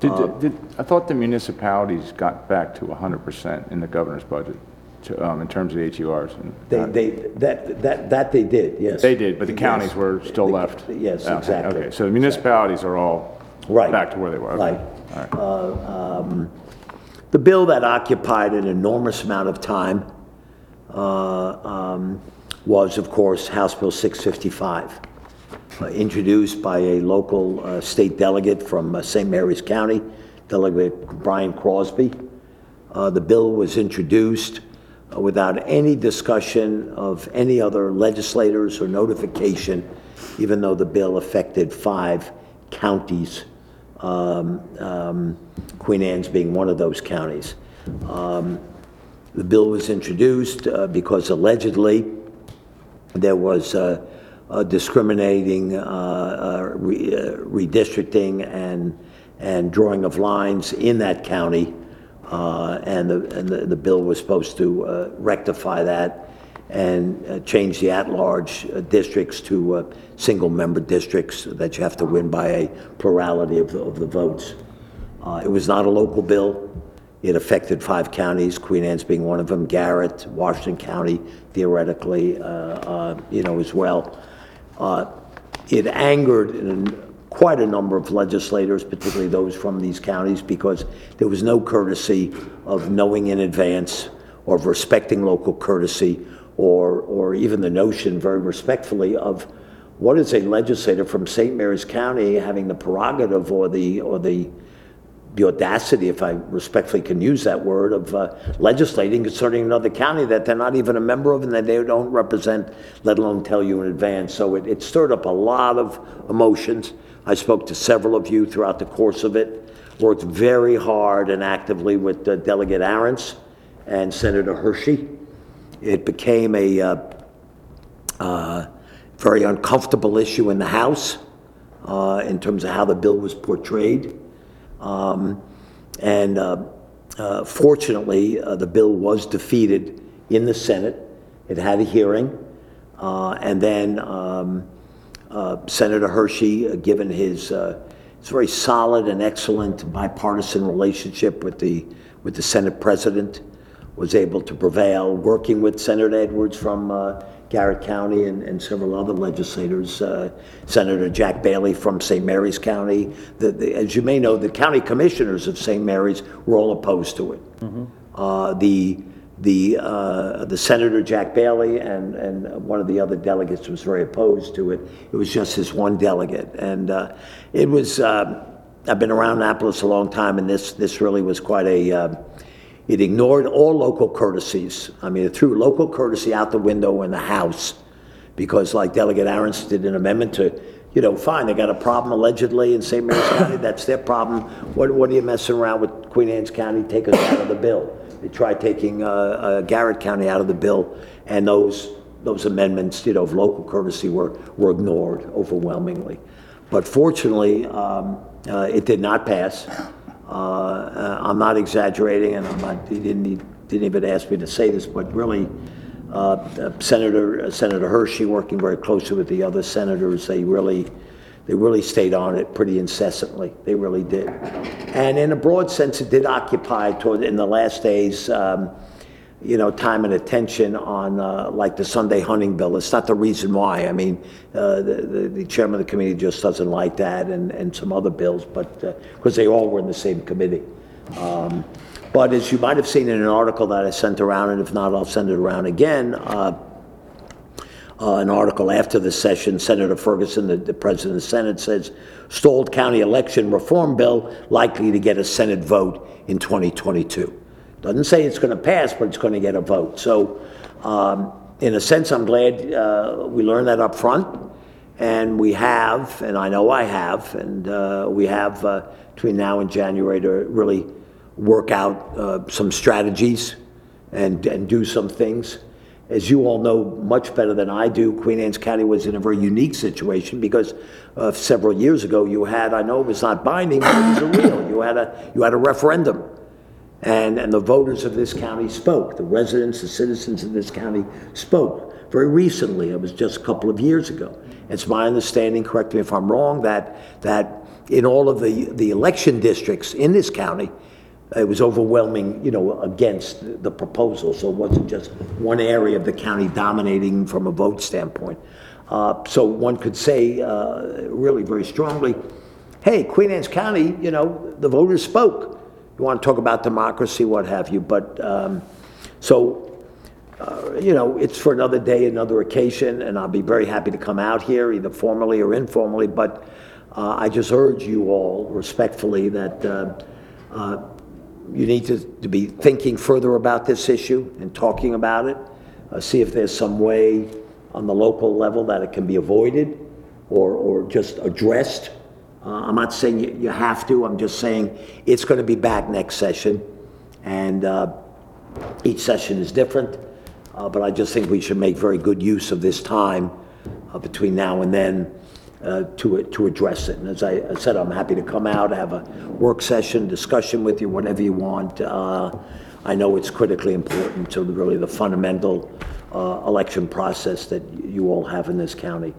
Did, did, I thought the municipalities got back to hundred percent in the governor's budget, to, um, in terms of HURs. and-
They, they, that, that, that they did, yes.
They did, but the counties
Yes.
were still
The-
left?
Yes,
Okay,
exactly.
Okay, so the municipalities are all
Right.
back to where they were? okay.
Right.
All right.
The bill that occupied an enormous amount of time uh, um, was, of course, House Bill 655, uh, introduced by a local uh, state delegate from uh, St. Mary's County, Delegate Brian Crosby. Uh, The bill was introduced uh, without any discussion of any other legislators or notification, even though the bill affected five counties, um, um, Queen Anne's being one of those counties. Um, The bill was introduced uh, because allegedly there was uh, uh, discriminating uh, re- redistricting and, and drawing of lines in that county. And the, and the, the bill was supposed to rectify that and uh, change the at-large uh, districts to uh, single-member districts that you have to win by a plurality of the, of the votes. It was not a local bill. It affected five counties, Queen Anne's being one of them, Garrett, Washington County theoretically, uh, uh, you know, as well. Uh, It angered an- quite a number of legislators, particularly those from these counties, because there was no courtesy of knowing in advance or of respecting local courtesy or, or even the notion, very respectfully, of what is a legislator from St. Mary's County having the prerogative or the, or the, the audacity, if I respectfully can use that word, of uh, legislating concerning another county that they're not even a member of and that they don't represent, let alone tell you in advance. So it, it stirred up a lot of emotions. I spoke to several of you throughout the course of it, worked very hard and actively with uh, Delegate Arentz and Senator Hershey. It became a uh, uh, very uncomfortable issue in the House uh, in terms of how the bill was portrayed. Um, And uh, uh, fortunately, uh, the bill was defeated in the Senate. It had a hearing, uh, and then um, uh, Senator Hershey, uh, given his, his very solid and excellent bipartisan relationship with the, with the Senate President, was able to prevail, working with Senator Edwards from Garrett County and, and several other legislators, uh, Senator Jack Bailey from St. Mary's County. The, the, as you may know, the county commissioners of St. Mary's were all opposed to it. Uh, the the uh, the Senator Jack Bailey and and one of the other delegates was very opposed to it. It was just his one delegate, and uh, it was. Uh, I've been around Annapolis a long time, and this this really was quite a. It ignored all local courtesies. I mean, it threw local courtesy out the window in the House because, like Delegate Arentz did an amendment to, you know, fine, they got a problem allegedly in St. Mary's *coughs* County, that's their problem. What, what are you messing around with Queen Anne's County? Take us out of the bill. They tried taking uh, uh, Garrett County out of the bill, and those, those amendments, you know, of local courtesy were, were ignored overwhelmingly. But fortunately, um, uh, it did not pass. Uh, uh, I'm not exaggerating, and I'm not, he didn't, he didn't even ask me to say this, but really, uh, Senator, Senator Hershey, working very closely with the other senators, they really, they really stayed on it pretty incessantly. They really did. And in a broad sense, it did occupy toward, in the last days, um, you know, time and attention on, uh, like the Sunday hunting bill. It's not the reason why. I mean, uh, the, the- chairman of the committee just doesn't like that and, and some other bills, but, because they all were in the same committee. Um, But as you might have seen in an article that I sent around, and if not, I'll send it around again, uh, uh, an article after the session, Senator Ferguson, the, the president of the Senate, says stalled county election reform bill likely to get a Senate vote in 2022. Doesn't say it's going to pass, but it's going to get a vote. So, um, in a sense, I'm glad uh, we learned that up front, and we have, and I know I have, and uh, we have uh, between now and January to really work out uh, some strategies and, and do some things. As you all know much better than I do, Queen Anne's County was in a very unique situation because uh, several years ago you had, I know it was not binding, but it was a real, you had a, you had a referendum. And, and the voters of this county spoke. The residents, the citizens of this county spoke. Very recently, it was just a couple of years ago. It's my understanding, correct me if I'm wrong, that, that in all of the, the election districts in this county, it was overwhelming, you know, against the proposal. So it wasn't just one area of the county dominating from a vote standpoint. Uh, so one could say, uh, really very strongly, hey, Queen Anne's County, you know, the voters spoke. You want to talk about democracy, what have you, but, um, so, uh, you know, it's for another day, another occasion, and I'll be very happy to come out here, either formally or informally, but uh, I just urge you all respectfully that uh, uh, you need to, to be thinking further about this issue and talking about it. Uh, see if there's some way on the local level that it can be avoided or, or just addressed. Uh, I'm not saying you, you have to, I'm just saying it's going to be back next session. And uh, each session is different, uh, but I just think we should make very good use of this time uh, between now and then uh, to, to address it. And as I I said, I'm happy to come out, have a work session, discussion with you, whatever you want. Uh, I know it's critically important to really the fundamental uh, election process that you all have in this county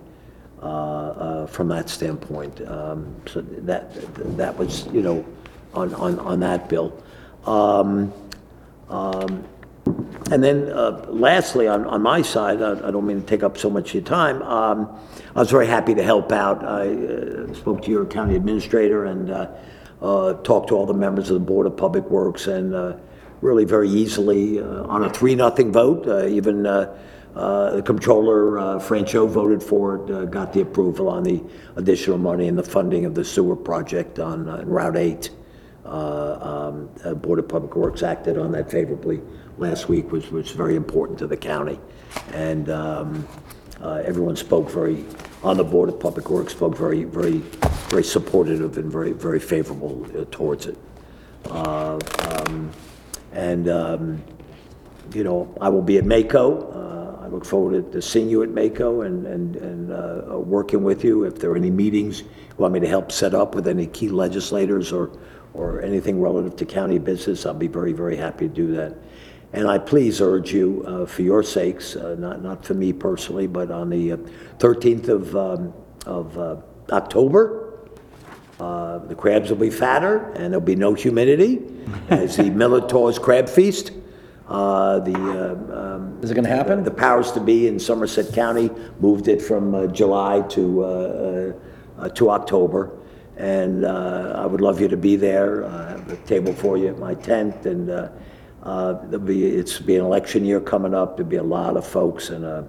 uh, uh, from that standpoint. Um, So that, that was, you know, on, on, on that bill. Um, um, And then uh, lastly, on, on my side, I I don't mean to take up so much of your time, um, I was very happy to help out. I uh, spoke to your county administrator and uh, talked to all the members of the Board of Public Works and really very easily, on a three-nothing vote, uh, even the Comptroller, uh, Franchot voted for it, uh, got the approval on the additional money and the funding of the sewer project on uh, Route 8. Uh, um, uh, Board of Public Works acted on that favorably last week, which was very important to the county. And um, uh, everyone spoke very, on the Board of Public Works, spoke very, very, very supportive and very, very favorable uh, towards it. Uh, um, And, you know, I will be at MACo. Uh, I look forward to seeing you at MACo and, and, and uh, working with you. If there are any meetings you want me to help set up with any key legislators or, or anything relative to county business, I'll be very, very happy to do that. And I please urge you, uh, for your sakes, uh, not, not for me personally, but on the uh, 13th of, um, of uh, October, uh, The crabs will be fatter, and there'll be no humidity, as the *laughs* Millard Tawes Crab Feast. Uh, The, um, um,
Is it gonna happen?
The powers to be in Somerset County moved it from uh, July to, uh, uh, uh, to October. And uh, I would love you to be there. I have a table for you at my tent, and uh, uh, there'll be, it's be an election year coming up. There'll be a lot of folks and a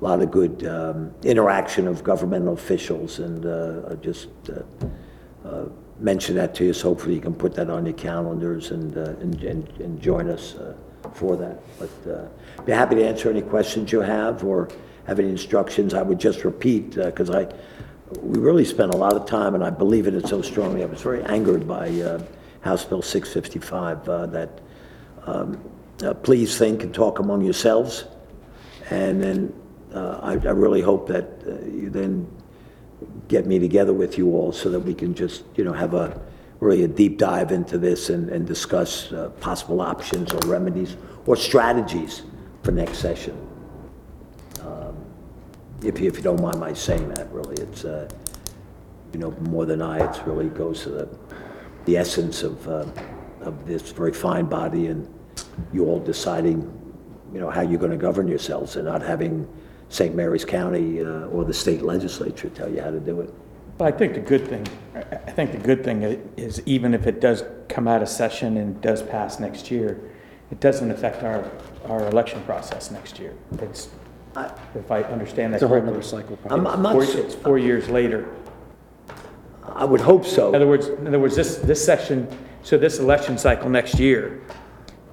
lot of good um, interaction of governmental officials, and uh, I just uh, uh, mention that to you, so hopefully you can put that on your calendars and, uh, and, and and join us uh, for that. But uh, be happy to answer any questions you have or have any instructions. I would just repeat, because I, we really spent a lot of time, and I believe in it so strongly. I was very angered by uh, House Bill 655, uh, that um, uh, please think and talk among yourselves. And then uh, I, I really hope that uh, you then get me together with you all so that we can just, you know, have a, really a deep dive into this and, and discuss uh, possible options or remedies or strategies for next session. Um, If you, if you don't mind my saying that, really, it's, uh, you know, more than I, it's really goes to the, the essence of, uh, of this very fine body and you all deciding, you know, how you're going to govern yourselves and not having St. Mary's County uh, or the state legislature tell you how to do it.
But I think the good thing, I I think the good thing i- is even if it does come out of session and does pass next year, it doesn't affect our, our election process next year. It's, if I understand that
It's a whole
correctly.
nother cycle.
I'm, I'm not,
Four-
s-
It's four years later.
I would hope so.
In
so.
other words, in other words, this, this section, so this election cycle next year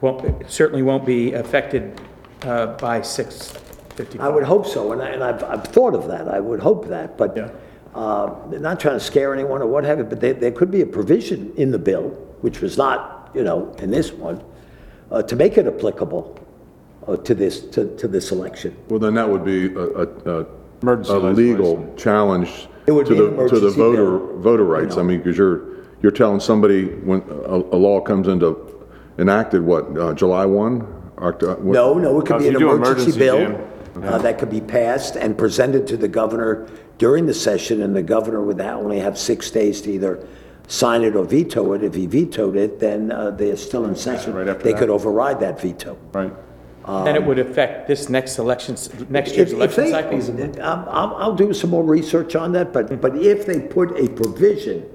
won't, certainly won't be affected uh, by 655.
I would hope so, and I, and I've, I've thought of that, I would hope that, but,
Yeah.
Uh, not trying to scare anyone or what have you, but there, there could be a provision in the bill, which was not, you know, in this one, uh, to make it applicable uh, to this, to, to this election.
Well, then that would be a, a, a-
Emergency
a legal challenge
It would
to
be an
the, to the
emergency
voter,
bill,
voter rights. I mean, because you're, you're telling somebody when a, a law comes into, enacted, what, uh, July 1? Octo- what-
No, no, it could
Oh,
be
if
an
you do
emergency
emergency,
bill uh, that could be passed and presented to the governor during the session, and the governor would ha- only have six days to either sign it or veto it. If he vetoed it, then uh, they're still in session.
Right after
They
that.
could override that veto.
Right.
And it would affect this next election, next year's
If- if
election
they-
cycle?
um, I'll, I'll do some more research on that, but, but if they put a provision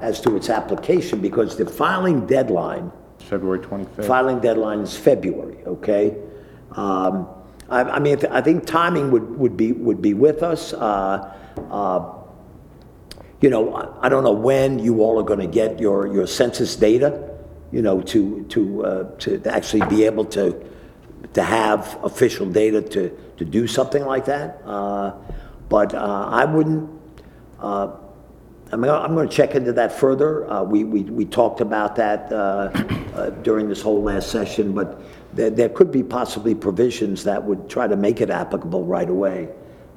as to its application, because the filing deadline
February 25th.
Filing deadline is February, okay? Um, I, I mean, I think timing would, would be, would be with us. Uh, You know, I- don't know when you all are gonna get your, census data, you know, to, to, uh, to actually be able to, to have official data to, do something like that. Uh, But uh, I wouldn't, uh, I'm gonna, check into that further. Uh, we, talked about that, uh, uh, during this whole last session, but there could be possibly provisions that would try to make it applicable right away.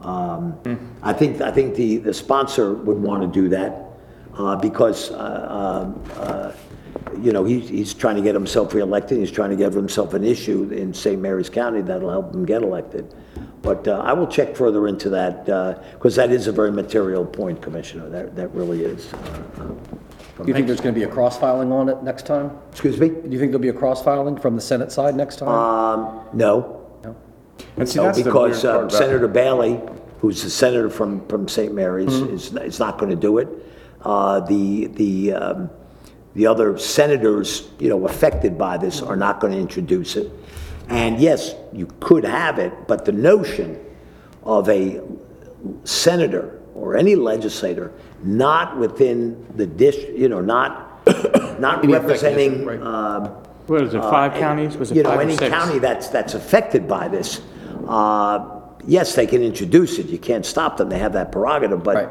Um, I think, I think the, the sponsor would want to do that, uh, because, uh, um, uh, you know, he's, he's trying to get himself reelected, he's trying to give himself an issue in St. Mary's County that'll help him get elected. But uh, I will check further into that, because that is a very material point, Commissioner, that, that really is. uh, uh,
Do you think there's going to be a cross-filing on it next time?
Excuse me?
Do you think there'll be a cross-filing from the Senate side next time?
Um, no,
And see,
no,
that's the weird
because
part
uh,
about-
Senator Bailey, who's the senator from, from St. Mary's, is, is not going to do it. Uh, The, the, um, the other senators, you know, affected by this are not going to introduce it. And yes, you could have it, but the notion of a senator or any legislator not within the district, you know, not, not representing, um,
What is it, five counties? Was
you
it
know,
five or
any
six?
county that's, that's affected by this, uh, yes, they can introduce it, you can't stop them, they have that prerogative,
Right.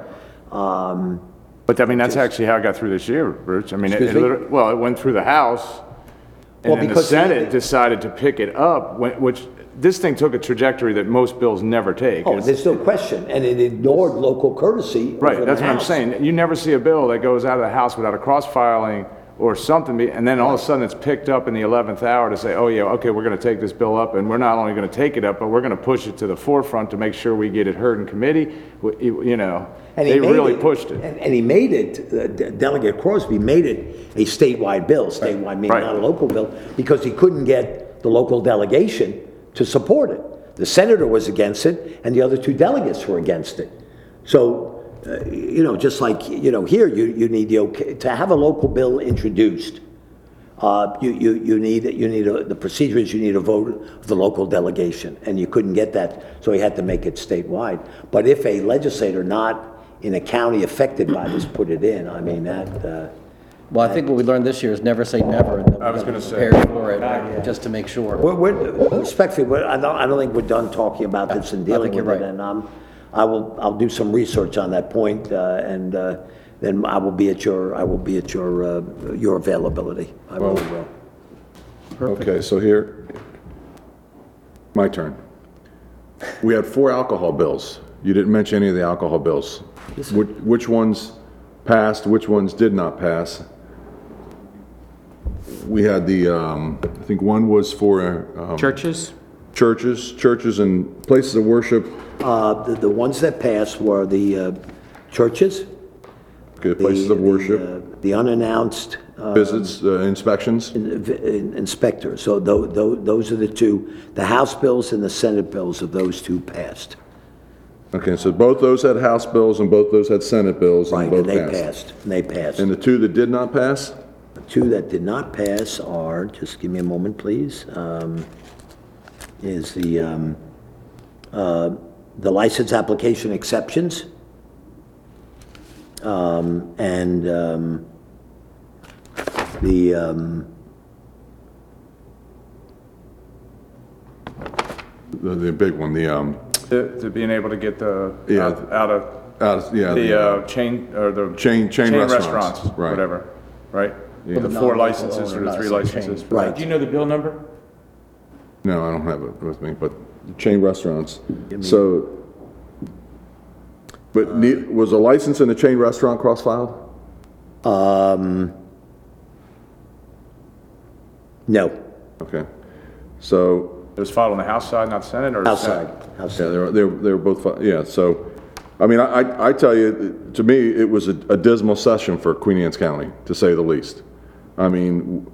but, um,
But I mean, that's actually how it got through this year, Bruce. I mean, it,
Excuse
it
me?
literally- well, it went through the House,
Well,
then the
because the-
Senate decided to pick it up, when- which, this thing took a trajectory that most bills never take.
oh,
It's-
there's no question, and it ignored local courtesy. over
Right,
the
that's what I'm
House.
saying. You never see a bill that goes out of the House without a cross-filing or something, and then all of a sudden it's picked up in the 11th hour to say, oh yeah, okay, we're going to take this bill up, and we're not only going to take it up, but we're going to push it to the forefront to make sure we get it heard in committee, you know.
And
They really pushed it.
And, and he made it, uh, Delegate Crosby made it a statewide bill, statewide meaning
Right.
not a local bill, because he couldn't get the local delegation to support it. The senator was against it, and the other two delegates were against it. So, uh, you know, just like, you know, here, you, you need the okay, to have a local bill introduced, uh, you, you, you need, you need, a- the procedure is you need a vote of the local delegation, and you couldn't get that, so he had to make it statewide. But if a legislator not in a county affected by this put it in, I mean, that, uh,
Well, I think what we learned this year is never say never, and then
I was
gonna
gonna say.
prepare for it, just to make sure.
we're, we're, respectfully, we're- I don't, I don't think we're done talking about this and dealing
think
with
you're
it.
right.
And um, I will, I'll do some research on that point, uh, and uh, then I will be at your, I will be at your, uh, your availability. I really will.
Okay, so here, my turn. We had four alcohol bills. You didn't mention any of the alcohol bills. Which, which ones passed, which ones did not pass? We had the, um, I think one was for, um,
Churches?
Churches, churches and places of worship,
Uh, The, the ones that passed were the uh, churches,
okay, places of
the-
worship,
the, uh, The unannounced uh,
visits, uh, inspections.
in- inspector. So tho- tho- those are the two, the House bills and the Senate bills of those two passed.
Okay, so both those had House bills and both those had Senate bills
Right,
and
and they
passed.
passed, and they passed.
And the two that did not pass?
The two that did not pass are, just give me a moment, please, um, is the, um, uh, the license application exceptions, um, and um, the, um,
The, the big one, the, um,
To, to being able to get the,
Yeah.
out out of
out of- yeah.
the uh, chain, or the.
Chain- chain restaurants, right.
Whatever, right?
Yeah.
The
The
four licenses or the three licenses.
chain.
right.
Do you know the bill number?
No, I don't have it with me, but chain restaurants. So, but ne- was a license in a chain restaurant cross-filed?
Um, no,
Okay. So,
It was filed on the House side, not Senate, or?
outside,
yeah,
outside.
they were, they were, they were both, fi- yeah, so, I mean, I, I- I tell you, to me, it was a a dismal session for Queen Anne's County, to say the least. I mean,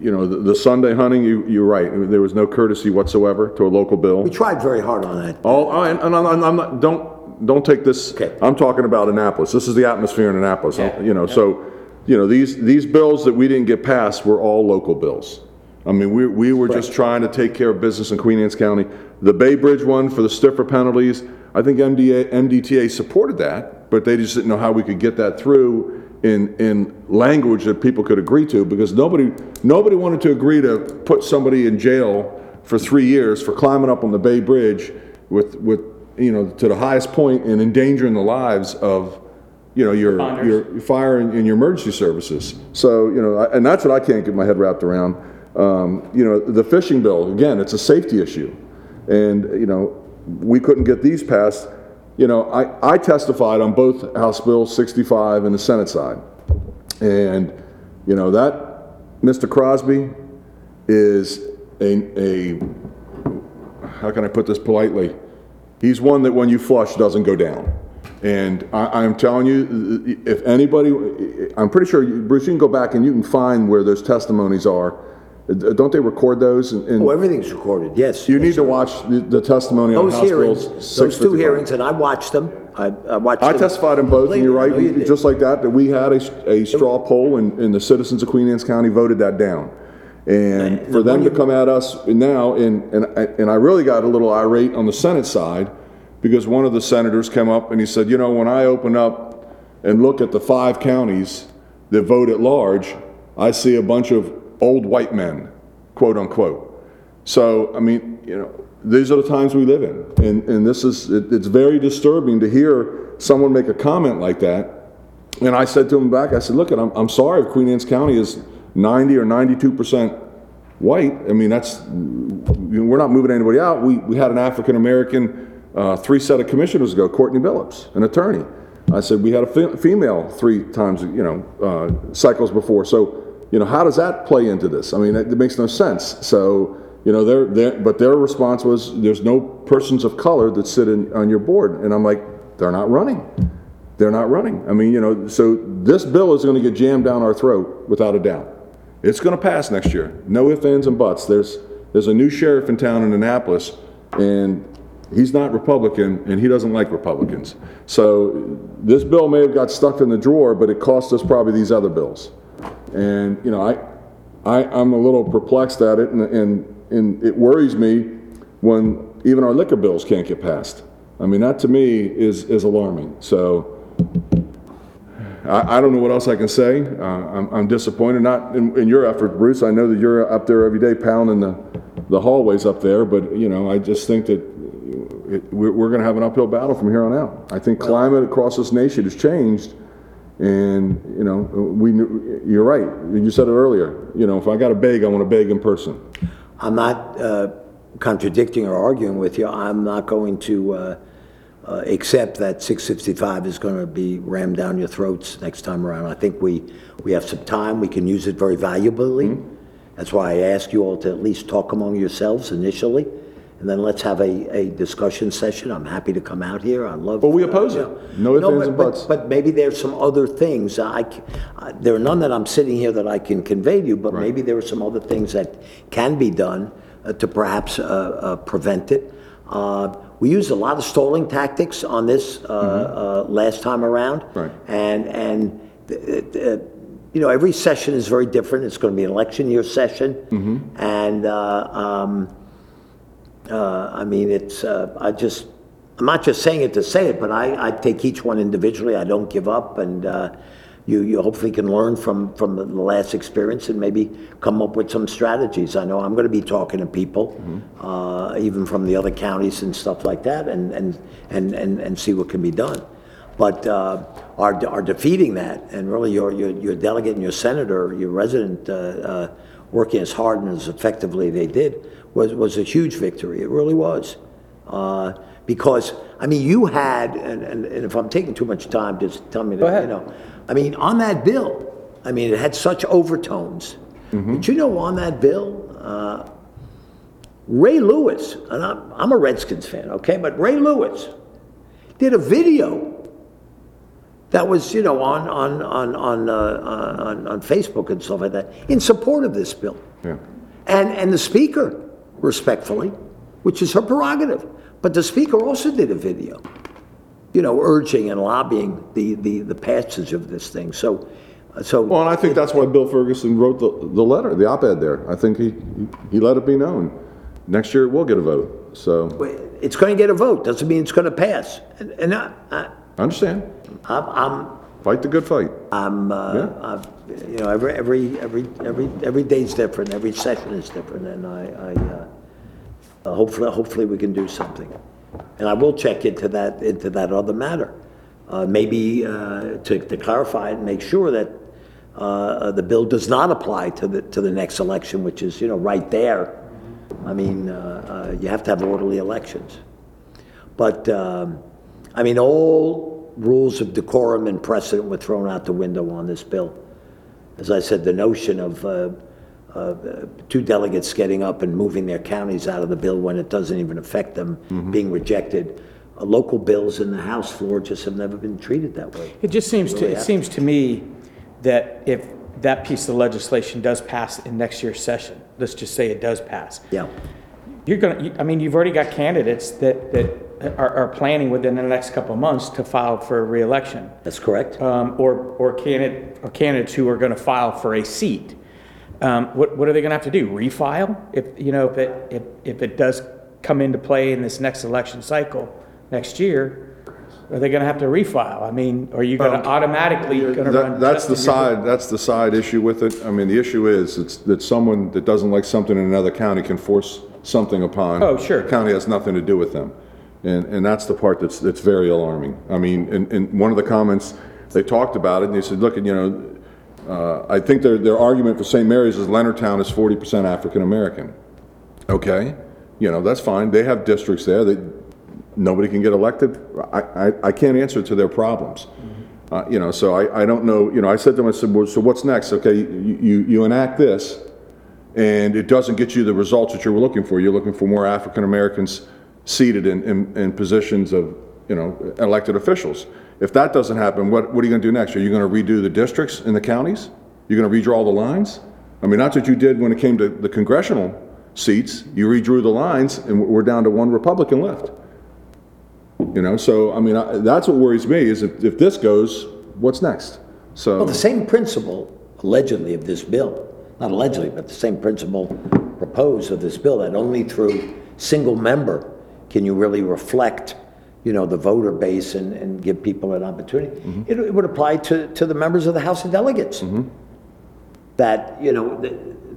you know, the, the Sunday hunting, you, you're right, there was no courtesy whatsoever to a local bill.
We tried very hard on that.
Oh, I- and I'm, I'm- I'm not, don't, don't take this,
Okay.
I'm talking about Annapolis. This is the atmosphere in Annapolis, Yeah. you know, so, you know, these, these bills that we didn't get passed were all local bills. I mean, we, we were just trying to take care of business in Queen Anne's County. The Bay Bridge one for the stiffer penalties, I think MDA, MDTA supported that, but they just didn't know how we could get that through in, in language that people could agree to, because nobody, nobody wanted to agree to put somebody in jail for three years for climbing up on the Bay Bridge with, with, you know, to the highest point and endangering the lives of, you know, your, your fire and and your emergency services. So, you know, I- and that's what I can't get my head wrapped around. Um, You know, the fishing bill, again, it's a safety issue. And, you know, we couldn't get these passed. You know, I, I testified on both House Bill 65 and the Senate side. And, you know, that, Mr. Crosby is a, a, how can I put this politely? He's one that when you flush doesn't go down. And I, I'm telling you, if anybody, I'm pretty sure, Bruce, you can go back and you can find where those testimonies are. Uh, don't they record those? And- and
Oh, everything's recorded, yes.
You need to watch the the testimony on
Those
House
hearings, those two hearings, and I watched them, I, I watched
I
them.
testified in both, and you're right,
know you
just like that, that we had a, a straw poll, and, and the citizens of Queen Anne's County voted that down. And for them to come at us now, and, and, I- and I really got a little irate on the Senate side, because one of the senators came up and he said, you know, when I open up and look at the five counties that vote at large, I see a bunch of old white men, quote unquote. So, I mean, you know, these are the times we live in. And, and this is, it, it's very disturbing to hear someone make a comment like that. And I said to him back, I said, look, I'm, I'm sorry if Queen Anne's County is 90 or 92% white. I mean, that's, you know, we're not moving anybody out. We, we had an African-American, uh, three set of commissioners ago, Courtney Billups, an attorney. I said, we had a fe- female three times, you know, uh, cycles before. So, you know, how does that play into this? I mean, it, it makes no sense. So, you know, their, their, but their response was, there's no persons of color that sit in, on your board. And I'm like, they're not running. They're not running. I mean, you know, so this bill is gonna get jammed down our throat, without a doubt. It's gonna pass next year. No ifs, ands, and buts. There's, there's a new sheriff in town in Annapolis, and he's not Republican, and he doesn't like Republicans. So this bill may have got stuck in the drawer, but it cost us probably these other bills. And, you know, I, I, I'm a little perplexed at it, and, and, and it worries me when even our liquor bills can't get passed. I mean, that to me is, is alarming. So, I, I don't know what else I can say. Uh, I'm, I'm disappointed, not in, in your effort, Bruce. I know that you're up there every day pounding the, the hallways up there, but, you know, I just think that it, we're, we're gonna have an uphill battle from here on out. I think climate across this nation has changed, and, you know, we, knew- you're right. You said it earlier. You know, if I gotta beg, I wanna beg in person.
I'm not uh, contradicting or arguing with you. I'm not going to uh, uh, accept that 655 is going to be rammed down your throats next time around. I think we, we have some time. We can use it very valuably. That's why I ask you all to at least talk among yourselves initially, and then let's have a, a discussion session. I'm happy to come out here. I love.
But we oppose it. No ifs, ands,
but-
and
but-
buts.
But maybe there's some other things. I, c- uh, there are none that I'm sitting here that I can convey to you, but maybe there are some other things that can be done uh, to perhaps uh, uh, prevent it. Uh, We used a lot of stalling tactics on this uh, uh, last time around.
Mm-hmm. Right.
And, and, uh, uh, you know, every session is very different. It's going to be an election year session.
Mm-hmm.
And, uh, um, uh, I mean, it's, uh, I just, I'm not just saying it to say it, but I, I take each one individually. I don't give up, and uh, you, you hopefully can learn from, from the last experience and maybe come up with some strategies. I know I'm going to be talking to people, uh, even from the other counties and stuff like that, and, and, and, and, and see what can be done. But uh, our, our defeating that, and really your, your, your delegate and your senator, your resident, uh, uh, working as hard and as effectively they did, was, was a huge victory. It really was. Uh, because, I mean, you had, and, and, and if I'm taking too much time, just tell me that, you know. I mean, on that bill, I mean, it had such overtones. But you know, on that bill, uh, Ray Lewis, and I'm, I'm a Redskins fan, okay, but Ray Lewis did a video that was, you know, on, on, on, on, uh, on, on Facebook and stuff like that, in support of this bill.
Yeah.
And, and the speaker, respectfully, which is her prerogative, but the speaker also did a video, you know, urging and lobbying the, the, the passage of this thing. So, so.
Well, and I think that's why Bill Ferguson wrote the, the letter, the op-ed there. I think he, he let it be known. Next year, it will get a vote, so,
It's going to get a vote, doesn't mean it's going to pass. And, and I, I,
I understand.
I'm, I'm,
Fight the good fight.
I'm, uh,
Yeah.
I'm- you know, every, every, every, every, every day's different, every session is different, and I, I, uh, uh, hopefully, hopefully we can do something. And I will check into that, into that other matter. Uh, maybe, uh, to, to clarify and make sure that, uh, uh, the bill does not apply to the, to the next election, which is, you know, right there. I mean, uh, uh, you have to have orderly elections. But, um, I mean, all rules of decorum and precedent were thrown out the window on this bill. As I said, the notion of uh, uh, two delegates getting up and moving their counties out of the bill when it doesn't even affect them being rejected. Uh, Local bills in the House floor just have never been treated that way.
It just seems to, it seems to me that if that piece of legislation does pass in next year's session, let's just say it does pass,
Yeah.
you're gonna, you- I mean, you've already got candidates that, that are, are planning within the next couple of months to file for reelection.
That's correct.
Um, or, or candidate, or candidates who are gonna file for a seat. Um, what, what are they gonna have to do? Refile? If, you know, if it, if, if it does come into play in this next election cycle next year, are they gonna have to refile? I mean, are you gonna automatically gonna
That-
run?
That's the
in
side, that's the side issue with it. I mean, the issue is, it's that someone that doesn't like something in another county can force something upon.
Oh, sure.
The County has nothing to do with them. And, and that's the part that's, that's very alarming. I mean, in, in one of the comments, they talked about it, and they said, look, you know, uh, I think their, their argument for St. Mary's is Leonardtown is forty percent African-American. Okay, you know, that's fine. They have districts there that nobody can get elected. I, I, I can't answer to their problems. Uh, you know, so I, I don't know, you know, I said to them, I said, well, so what's next? Okay, you, you, you enact this, and it doesn't get you the results that you were looking for. You're looking for more African-Americans seated in, in, in positions of, you know, elected officials. If that doesn't happen, what, what are you gonna do next? Are you gonna redo the districts in the counties? You're gonna redraw the lines? I mean, that's what you did when it came to the congressional seats. You redrew the lines, and we're down to one Republican left. You know, so, I mean, I- that's what worries me, is if, if this goes, what's next? So.
Well, the same principle allegedly of this bill, not allegedly, but the same principle proposed of this bill, that only through single member can you really reflect, you know, the voter base and, and give people an opportunity. Mm-hmm. It, it would apply to, to the members of the House of Delegates. Mm-hmm. That, you know, th-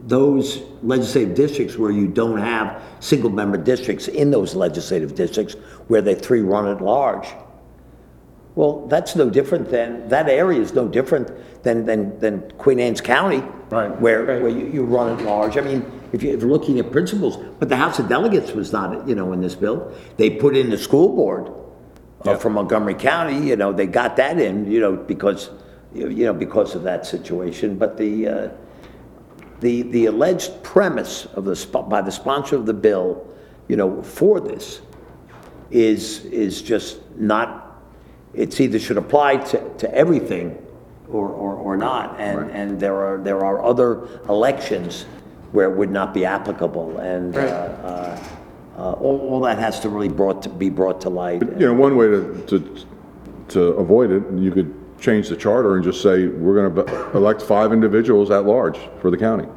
those legislative districts where you don't have single-member districts in those legislative districts where they three run at large, well, that's no different than, that area is no different than, than, than Queen Anne's County.
Right.
Where, where you, you run at large. I mean, if you're looking at principles, but the House of Delegates was not, you know, in this bill. They put in the school board uh, from Montgomery County, you know, they got that in, you know, because, you know, because of that situation. But the, uh, the, the alleged premise of the, sp- by the sponsor of the bill, you know, for this is, is just not, it's either should apply to, to everything or, or, or not. And, and there are, there are other elections where it would not be applicable. And, uh, uh, uh, all, all that has to really brought, to be brought to light.
You know, one way to, to, to avoid it, you could change the charter and just say, we're gonna elect five individuals at large for the county.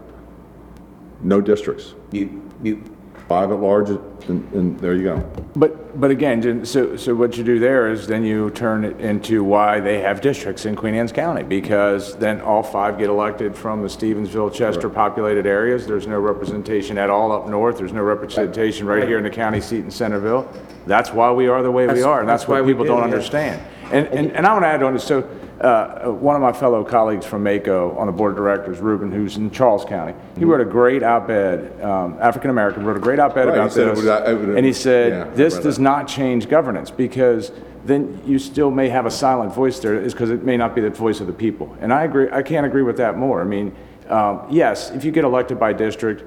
No districts,
You, you,
five at large, and, and there you go.
But, but again, so, so what you do there is then you turn it into why they have districts in Queen Anne's County, because then all five get elected from the Stevensville, Chester populated areas. There's no representation at all up north. There's no representation right here in the county seat in Centerville. That's why we are the way we
That's-
are, and that's
that's why
what
we
people
did,
don't
yeah.
understand. And, and, and I want to add on this, so, uh, one of my fellow colleagues from MACo on the board of directors, Ruben, who's in Charles County, he wrote a great op-ed, um, African-American, wrote a great op-ed
Right,
about this.
it would-
And he said,
I
this does
that.
not change governance, because then you still may have a silent voice there, is because it may not be the voice of the people. And I agree, I can't agree with that more. I mean, um, yes, if you get elected by district,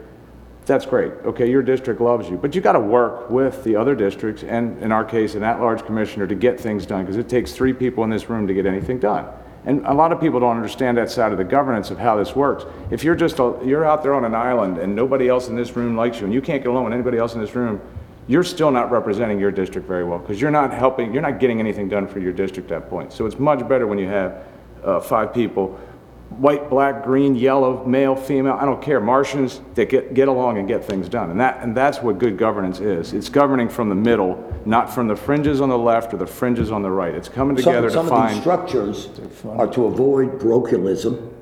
that's great. Okay, your district loves you, but you got to work with the other districts, and in our case, an at-large commissioner, to get things done, because it takes three people in this room to get anything done. And a lot of people don't understand that side of the governance of how this works. If you're just, a- you're out there on an island and nobody else in this room likes you, and you can't get along with anybody else in this room, you're still not representing your district very well, because you're not helping, you're not getting anything done for your district at that point. So it's much better when you have uh, five people, white, black, green, yellow, male, female, I don't care, Martians, that get, get along and get things done. And that, and that's what good governance is. It's governing from the middle, not from the fringes on the left or the fringes on the right. It's coming together
some,
to
some of these
find.
structures are to avoid parochialism.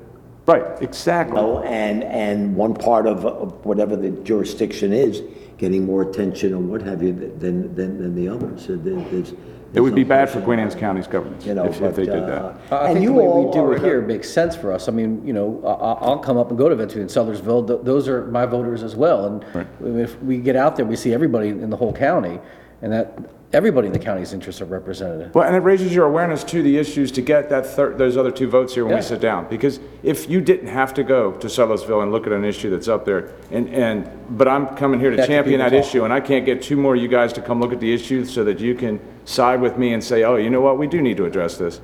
Right, exactly.
know, and, and one part of of whatever the jurisdiction is, getting more attention or what have you than, than, than the others. So there- there's-
It would be bad for Queen Anne's. County's governance
You know,
if if
but,
they did
uh,
that.
I
And
think the
you
way we
all
do
are
it here
a-
makes sense for us. I mean, you know, I- I- I'll come up and go to events in Sudlersville. Th- Those are my voters as well. And if we get out there, we see everybody in the whole county, and that, everybody in the county's interests are represented.
Well, and it raises your awareness to the issues to get that third, those other two votes here when
Yeah.
we sit down. Because if you didn't have to go to Sudlersville and look at an issue that's up there, and, and, but I'm coming here to
That
champion that
people talk.
issue, and I can't get two more of you guys to come look at the issue so that you can side with me and say, oh, you know what, we do need to address this.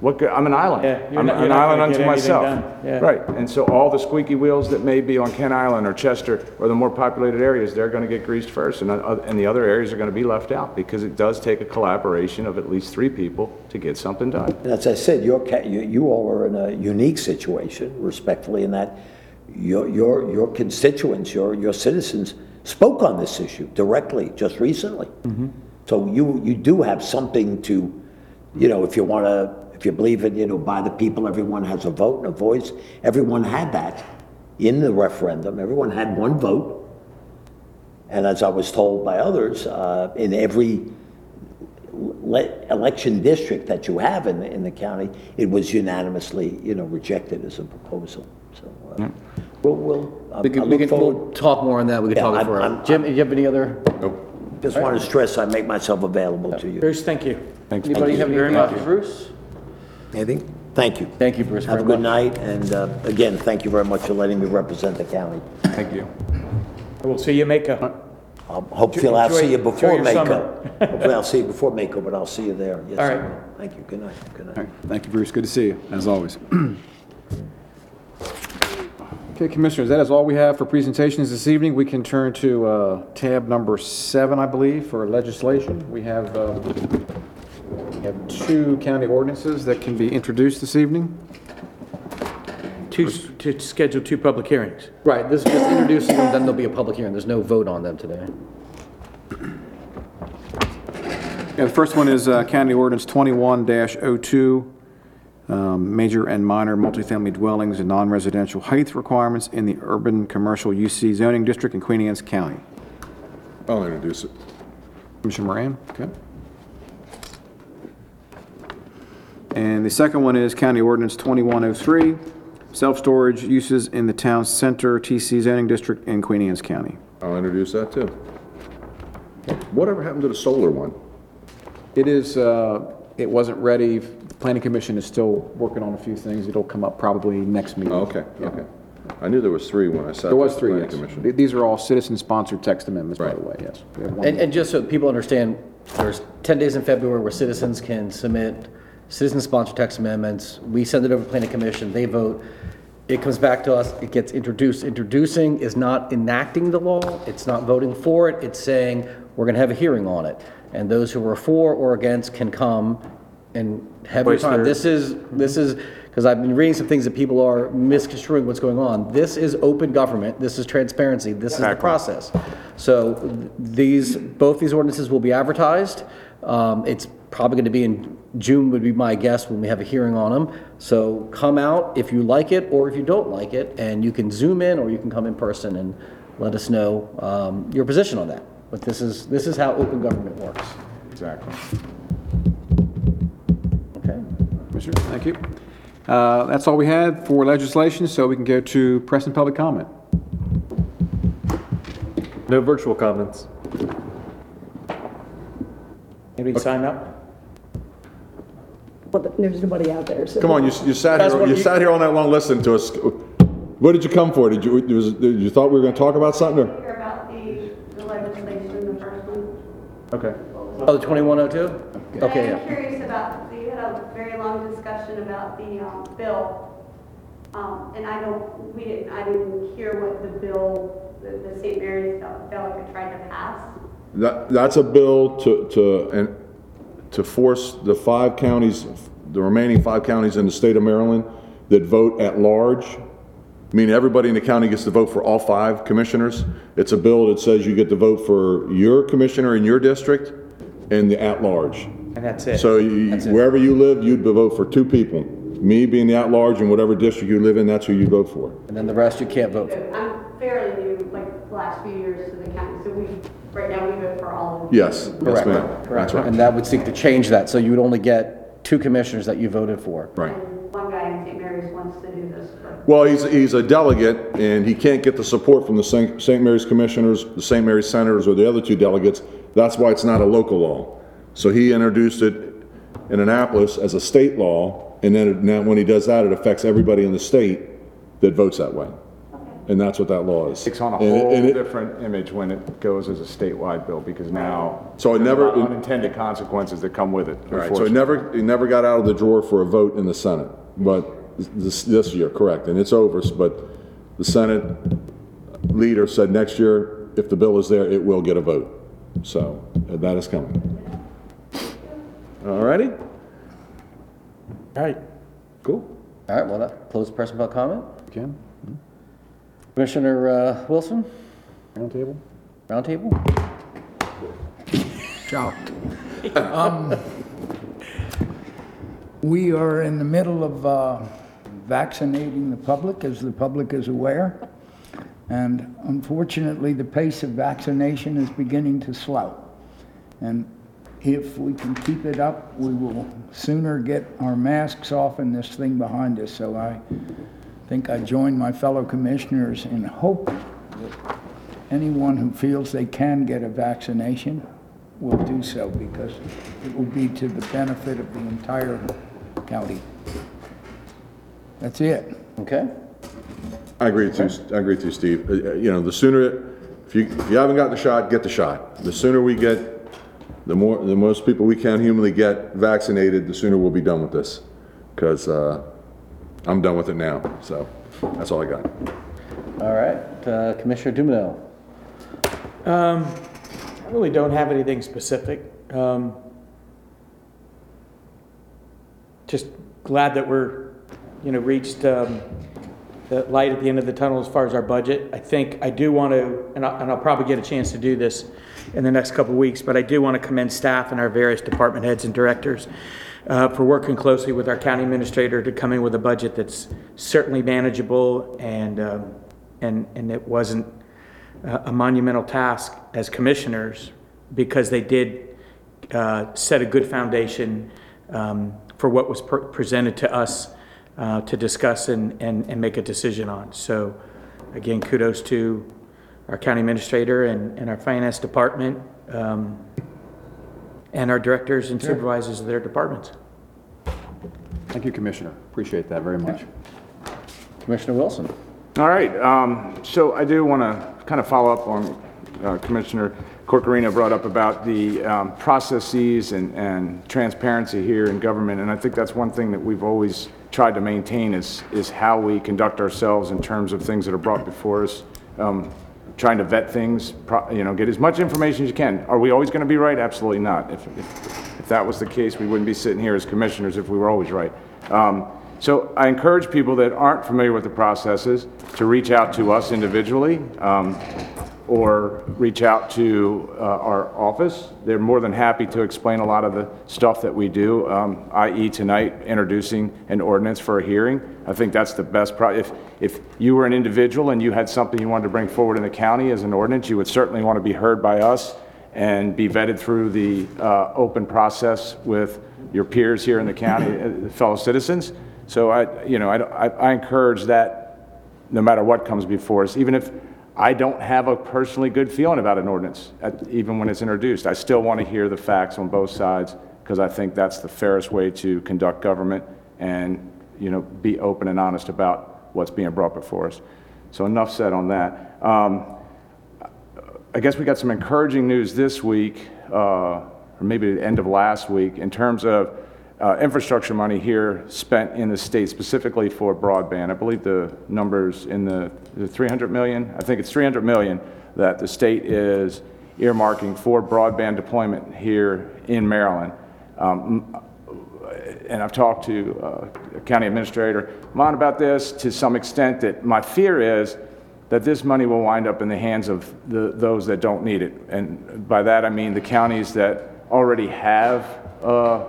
What, go- I'm an island.
Yeah, you're
I'm
not-
an
you're not
island
gonna
unto
get anything
myself.
done. Yeah.
Right, and so all the squeaky wheels that may be on Kent Island or Chester or the more populated areas, they're gonna get greased first, and, uh, and the other areas are gonna be left out, because it does take a collaboration of at least three people to get something done.
And as I said, your, ca- you, you all are in a unique situation, respectfully, in that your, your, your constituents, your, your citizens spoke on this issue directly just recently. So you, you do have something to, you know, if you want to, if you believe in, you know, by the people, everyone has a vote and a voice. Everyone had that in the referendum. Everyone had one vote. And as I was told by others, uh, in every le- election district that you have in, the- in the county, it was unanimously, you know, rejected as a proposal. So, uh, we'll, we'll, I
We can, we
look
can,
forward.
we'll talk more on that, we can
Yeah,
talk it
I'm-
for,
I'm-
Jim, do you have any other,
Just want to stress, I make myself available to you.
Bruce, thank you.
anybody have anything else for Bruce?
Anything? Thank you.
Thank you, Bruce,
Have
very
a good
much.
night, and uh, again, thank you very much for letting me represent the county.
Thank you.
We'll see you MACo.
I'll- Hopefully, I'll see you
Enjoy-
before
enjoy your
MACo. Hopefully, I'll see you before MACo, but I'll see you there. Yes,
All
I
right.
will. Thank you. Good night. Good night.
All right, thank you, Bruce. Good to see you, as always. *clears throat* Okay, Commissioners, that is all we have for presentations this evening. We can turn to uh, tab number seven, I believe, for legislation. We have, uh, we have two county ordinances that can be introduced this evening.
To, to schedule two public hearings.
Right, this is just introducing them, then there'll be a public hearing, there's no vote on them today.
Yeah, the first one is uh, County Ordinance 21-02, um, major and minor multifamily dwellings and non-residential height requirements in the urban commercial UC zoning district in Queen Anne's County.
I'll introduce it.
Commissioner Moran, okay. And the second one is County Ordinance 2103, self-storage uses in the town center TC zoning district in Queen Anne's County.
I'll introduce that too. Whatever happened to the solar one?
It is, uh, it wasn't ready. The Planning Commission is still working on a few things. It'll come up probably next meeting.
Oh, Okay, okay. I knew there was three when I sat.
There was
at the
three,
Planning
yes.
Commission.
Th- These are all citizen-sponsored text amendments, by
Right.
the way, yes. We have one
And, and just so people understand, there's 10 days in February where citizens can submit citizen-sponsored text amendments. We send it over to planning commission, they vote. It comes back to us, it gets introduced. Introducing is not enacting the law, it's not voting for it, it's saying, we're gonna have a hearing on it. And those who are for or against can come and have your time.
their-
This is, this is, because I've been reading some things that people are misconstruing what's going on. This is open government, this is transparency, this is the process. So these, both these ordinances will be advertised. Um, It's probably going to be in June would be my guess when we have a hearing on them. So come out if you like it or if you don't like it, and you can zoom in or you can come in person and let us know um, your position on that. But this is, this is how open government works.
Exactly.
Okay?
Commissioner, thank you. Uh, That's all we had for legislation, so we can go to press and public comment.
No virtual comments.
Anybody sign up?
Well, there's nobody out there, so.
Come on, you, you sat
That's
here,
what
you
you-
sat here all night long listening to us. What did you come for? Did you, was, did you thought we were gonna talk about something or?
Hear about the, the legislation, the first one?
Okay.
Oh, the 2102? Okay,
I'm
yeah.
curious about, we had a very long about the, um, bill. Um, and I don't, we didn't, I didn't hear what the bill, the, the St. Mary's delegate tried to pass.
That, that's a bill to, to, and to force the five counties, the remaining five counties in the state of Maryland that vote at large, meaning everybody in the county gets to vote for all five commissioners. It's a bill that says you get to vote for your commissioner in your district and the at-large.
And that's it.
So you- wherever you live, you'd vote for two people. Me being the at-large and whatever district you live in, that's who you vote for.
And then the rest you can't vote for.
I'm fairly new, like, the last few years to the county, so we, right now, we vote for all of them.
Yes, yes
Correct.
ma'am. That's right.
And that would seek to change that, so you would only get two commissioners that you voted for.
Right.
And one guy in St. Mary's wants to do this, but
Well, he's, he's a delegate, and he can't get the support from the St. St. Mary's Commissioners, the St. Mary's Senators, or the other two delegates. That's why it's not a local law. So he introduced it in Annapolis as a state law, and then it- now when he does that, it affects everybody in the state that votes that way. And that's what that law is.
Takes on a
And it-
whole
and it-
different image when it goes as a statewide bill, because now.
So it never-
of Unintended consequences that come with it,
Right, so it
unfortunately.
never, it never got out of the drawer for a vote in the Senate, but this, this year, correct, and it's over, but the Senate leader said next year, if the bill is there, it will get a vote. So, uh, that is coming. All righty?
All right.
Cool.
All right, well, that close person public comment.
Ken?
Commissioner uh, Wilson,
Roundtable?
roundtable?
Shocked. Um, We are in the middle of uh, vaccinating the public, as the public is aware. And unfortunately, the pace of vaccination is beginning to slow. And if we can keep it up, we will sooner get our masks off and this thing behind us. So I think I join my fellow commissioners in hope that anyone who feels they can get a vaccination will do so because it will be to the benefit of the entire county. That's it.
Okay.
I agree with you, I agree with you, Steve. Uh, uh, You know, the sooner, if you, if you haven't got the shot, get the shot. The sooner we get, the more, the most people we can humanly get vaccinated, the sooner we'll be done with this. Because, uh, I'm done with it now, so that's all I got.
All right, uh, Commissioner Dumenil.
I really don't have anything specific. Um, Just glad that we're, you know, reached um, the light at the end of the tunnel as far as our budget. I think, I do want to, and I- and I'll probably get a chance to do this in the next couple of weeks, but I do want to commend staff and our various department heads and directors uh, for working closely with our county administrator to come in with a budget that's certainly manageable and, um, and, and it wasn't uh, a monumental task as commissioners because they did uh, set a good foundation um, for what was pre- presented to us uh, to discuss and, and, and make a decision on. So again, kudos to our county administrator and, and our finance department um, and our directors and supervisors of their departments.
Thank you, Commissioner. Appreciate that very much.
Commissioner Wilson.
All right, um, so I do want to kind of follow up on uh, Commissioner Corchiarino brought up about the um, processes and, and transparency here in government, and I think that's one thing that we've always tried to maintain is, is how we conduct ourselves in terms of things that are brought before us, um, trying to vet things, you know, get as much information as you can. Are we always going to be right? Absolutely not. If, if, if that was the case, we wouldn't be sitting here as commissioners if we were always right. Um, so I encourage people that aren't familiar with the processes to reach out to us individually um, or reach out to uh, our office. They're more than happy to explain a lot of the stuff that we do, um, i.e. tonight, introducing an ordinance for a hearing. I think that's the best, pro- if, if you were an individual and you had something you wanted to bring forward in the county as an ordinance, you would certainly want to be heard by us and be vetted through the uh, open process with your peers here in the county, uh, fellow citizens. So I, you know, I, I I encourage that no matter what comes before us, even if I don't have a personally good feeling about an ordinance, even when it's introduced. I still want to hear the facts on both sides, because I think that's the fairest way to conduct government and, you know, be open and honest about what's being brought before us. So enough said on that. Um, I guess we got some encouraging news this week, uh, or maybe the end of last week, in terms of uh, infrastructure money here spent in the state specifically for broadband. I believe the number's in the the 300 million, I think it's 300 million that the state is earmarking for broadband deployment here in Maryland. Um, and I've talked to uh, County Administrator Mohn about this to some extent, that my fear is that this money will wind up in the hands of the, those that don't need it. And by that, I mean the counties that already have, uh,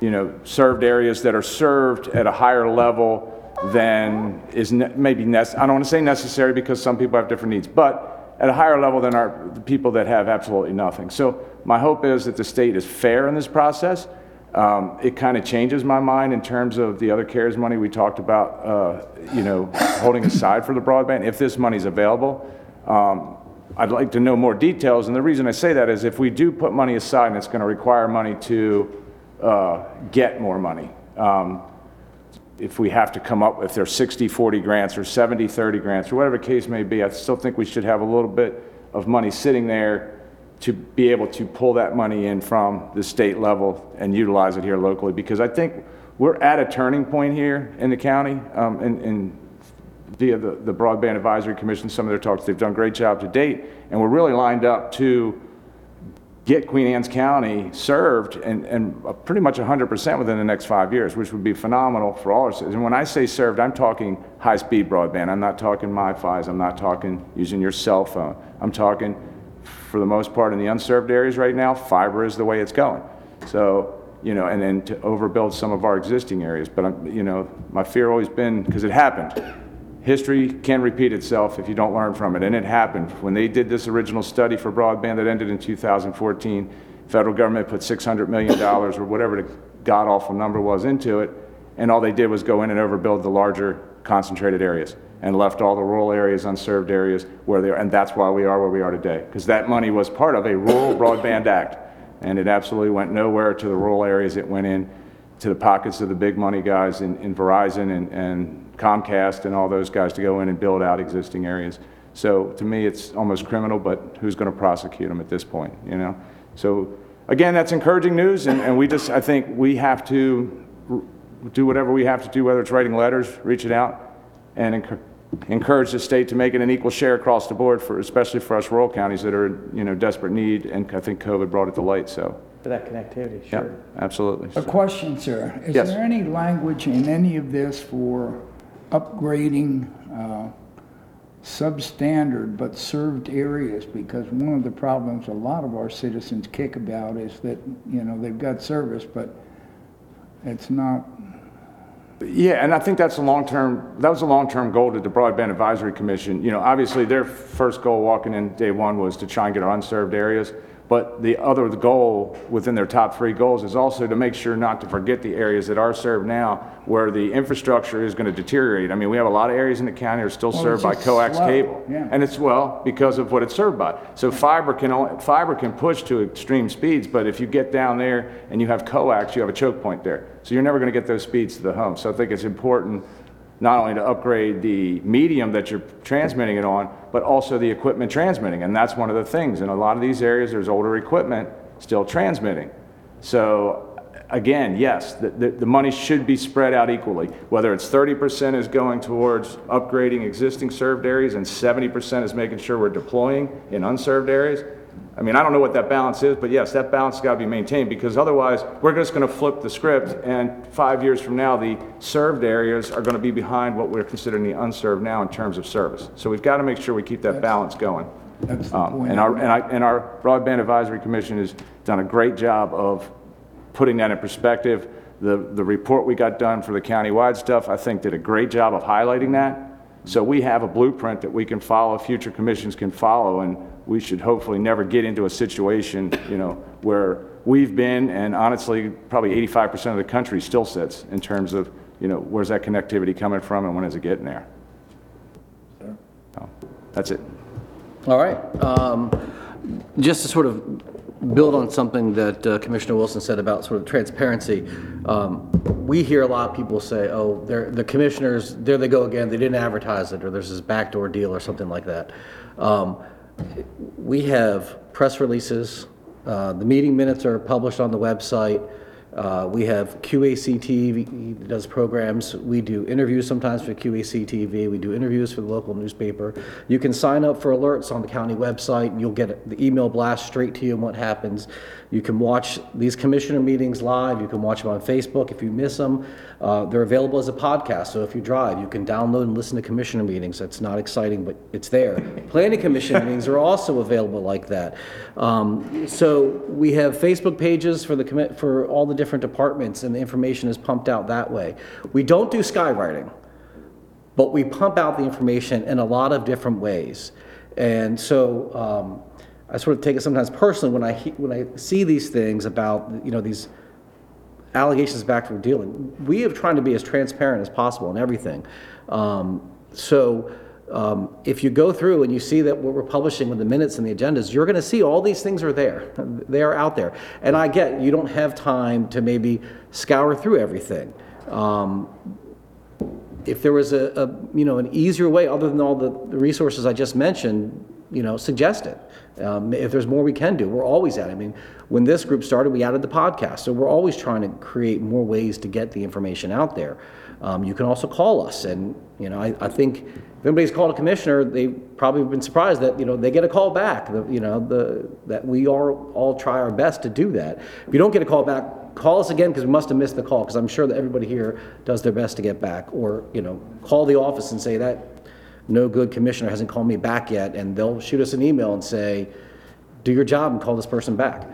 you know, served areas that are served at a higher level than is ne- maybe, nec- I don't want to say necessary because some people have different needs, but at a higher level than our, the people that have absolutely nothing. So my hope is that the state is fair in this process. Um, It kind of changes my mind in terms of the other CARES money we talked about, uh, you know, holding aside for the broadband, if this money's available. Um, I'd like to know more details, and the reason I say that is if we do put money aside and it's going to require money to uh, get more money, um, if we have to come up, if there's 60-40 grants or 70-30 grants or whatever case may be, I still think we should have a little bit of money sitting there to be able to pull that money in from the state level and utilize it here locally, because I think we're at a turning point here in the county, um, and, and via the, the Broadband Advisory Commission, some of their talks, they've done a great job to date, and we're really lined up to get Queen Anne's County served and, and pretty much 100% within the next five years, which would be phenomenal for all our citizens. And when I say served, I'm talking high-speed broadband. I'm not talking MiFi's. I'm not talking using your cell phone. I'm talking, for the most part, in the unserved areas right now, fiber is the way it's going. So, you know, and then to overbuild some of our existing areas. But, I'm, you know, my fear always been, because it happened, history can repeat itself if you don't learn from it, and it happened. When they did this original study for broadband that ended in 2014, federal government put $600 million or whatever the god-awful number was into it, and all they did was go in and overbuild the larger concentrated areas and left all the rural areas, unserved areas where they are, and that's why we are where we are today, because that money was part of a Rural Broadband Act, and it absolutely went nowhere to the rural areas. It went in to the pockets of the big money guys in, in Verizon and, and Comcast and all those guys to go in and build out existing areas. So to me, it's almost criminal, but who's going to prosecute them at this point, you know? So again, that's encouraging news, and, and we just, I think we have to do whatever we have to do, whether it's writing letters, reaching out, and encour- encourage the state to make it an equal share across the board for, especially for us rural counties that are, in, you know, desperate need, and I think COVID brought it to light, so,
For that connectivity,
yeah,
sure.
absolutely.
A question, sir. Is
Yes.
there any language in any of this for upgrading uh, substandard but served areas? Because one of the problems a lot of our citizens kick about is that, you know, they've got service, but it's not,
Yeah, and I think that's a long-term, that was a long-term goal to the Broadband Advisory Commission. You know, obviously, their first goal walking in day one was to try and get our unserved areas. But the other goal within their top three goals is also to make sure not to forget the areas that are served now where the infrastructure is going to deteriorate. I mean, we have a lot of areas in the county that are still
Well,
served
it's
by
just
coax
slow,
cable.
yeah.
And it's, well, because of what it's served by. So fiber can, only- fiber can push to extreme speeds, but if you get down there and you have coax, you have a choke point there. So you're never going to get those speeds to the home. So I think it's important not only to upgrade the medium that you're transmitting it on, but also the equipment transmitting. And that's one of the things. In a lot of these areas, there's older equipment still transmitting. So again, yes, the, the, the money should be spread out equally. Whether it's 30% is going towards upgrading existing served areas and 70% is making sure we're deploying in unserved areas. I mean, I don't know what that balance is, but yes, that balance has got to be maintained because otherwise we're just going to flip the script and five years from now, the served areas are going to be behind what we're considering the unserved now in terms of service. So we've got to make sure we keep that balance going.
that's the
Um,
point.
And our, and I, and our Broadband Advisory Commission has done a great job of putting that in perspective. The, the report we got done for the countywide stuff, I think did a great job of highlighting that. So we have a blueprint that we can follow, future commissions can follow, and we should hopefully never get into a situation, you know, where we've been, and honestly, probably 85% of the country still sits in terms of, you know, where's that connectivity coming from and when is it getting there? So, That's it.
All right. Um, Just to sort of build on something that uh, Commissioner Wilson said about sort of transparency, um, we hear a lot of people say, oh, the commissioners, there they go again, they didn't advertise it, or there's this backdoor deal or something like that. Um, We have press releases, uh, the meeting minutes are published on the website. Uh, We have QAC TV does programs. We do interviews sometimes for QAC TV. We do interviews for the local newspaper. You can sign up for alerts on the county website, and you'll get the email blast straight to you on what happens. You can watch these commissioner meetings live. You can watch them on Facebook if you miss them. Uh, They're available as a podcast, so if you drive, you can download and listen to commissioner meetings. That's not exciting, but it's there. Planning commission *laughs* meetings are also available like that. Um, So we have Facebook pages for the, commi- for all the different departments, and the information is pumped out that way. We don't do skywriting but we pump out the information in a lot of different ways. And so um, I sort of take it sometimes personally when I he- when I see these things about you know these allegations back from dealing. We have tried to be as transparent as possible in everything. Um, so. Um, if you go through and you see that what we're publishing with the minutes and the agendas, you're going to see all these things are there. They are out there. And I get you don't have time to maybe scour through everything. Um, if there was a, a, you know, an easier way, other than all the the resources I just mentioned, you know, suggest it. Um, If there's more we can do, we're always at it. I mean, when this group started, we added the podcast, so we're always trying to create more ways to get the information out there. Um, You can also call us, and, you know, I, I think if anybody's called a commissioner, they've probably been surprised that, you know, they get a call back, the- you know, the, that we are, all try our best to do that. If you don't get a call back, call us again, because we must have missed the call, because I'm sure that everybody here does their best to get back. Or, you know, call the office and say that no good commissioner hasn't called me back yet, and they'll shoot us an email and say, do your job and call this person back.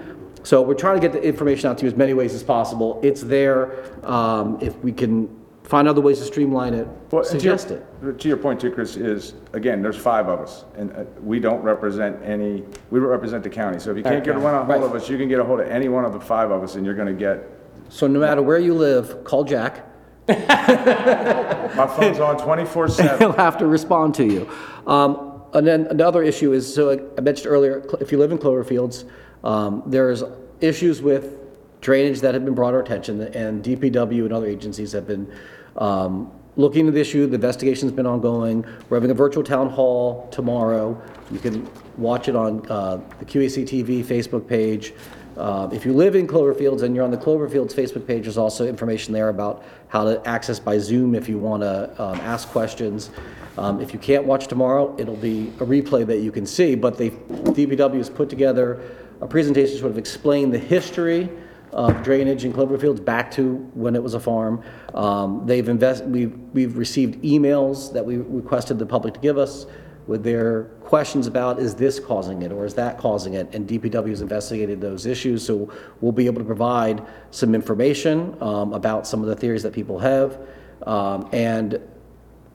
So we're trying to get the information out to you as many ways as possible. It's there. Um, If we can find other ways to streamline it,
Well, and to your-
suggest it.
To your point too, Chris, is, again, there's five of us, and uh, we don't represent any, we represent the county. So if you can't get one a hold of us, you can get a hold of any one of the five of us, and you're gonna get,
So no matter where you live, call Jack. *laughs*
my phone's on twenty-four seven. *laughs*
He'll have to respond to you. Um, And then another issue is, so I mentioned earlier, if you live in Cloverfields, um, there's issues with drainage that have been brought to our attention, and DPW and other agencies have been um, looking into the issue. The investigation's been ongoing. We're having a virtual town hall tomorrow. You can watch it on uh, the QAC TV Facebook page. Uh, If you live in Cloverfields and you're on the Cloverfields Facebook page, there's also information there about how to access by Zoom if you want to ask questions. Um, If you can't watch tomorrow, it'll be a replay that you can see, but the DPW has put together a presentation to sort of explain the history of drainage in Cloverfields back to when it was a farm. Um, They've invest, we've, we've received emails that we requested the public to give us with their questions about, is this causing it, or is that causing it? And DPW has investigated those issues, so we'll be able to provide some information um, about some of the theories that people have, um, and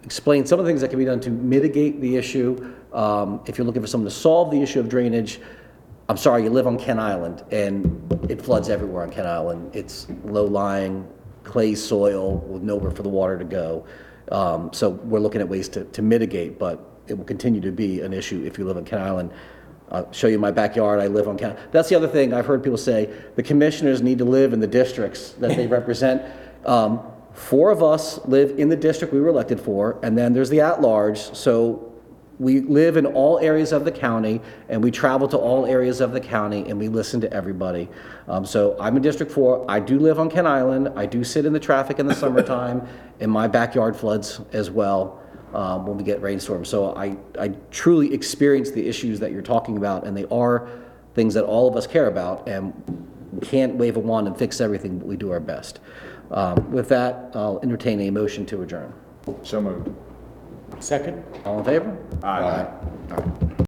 explain some of the things that can be done to mitigate the issue. Um, If you're looking for someone to solve the issue of drainage, I'm sorry, you live on Kent Island, and it floods everywhere on Kent Island. It's low-lying, clay soil with nowhere for the water to go. Um, So we're looking at ways to to mitigate, but it will continue to be an issue if you live on Kent Island. I'll show you my backyard, I live on Kent. That's the other thing, I've heard people say, the commissioners need to live in the districts that they *laughs* represent. Um, Four of us live in the district we were elected for, and then there's the at-large, so we live in all areas of the county, and we travel to all areas of the county, and we listen to everybody. Um, so I'm in District Four. I do live on Kent Island. I do sit in the traffic in the summertime, *coughs* and my backyard floods as well um, when we get rainstorms. So I, I truly experience the issues that you're talking about, and they are things that all of us care about, and we can't wave a wand and fix everything, but we do our best. Um, with that, I'll entertain a motion to adjourn.
So moved.
Second?
All in favor?
Aye.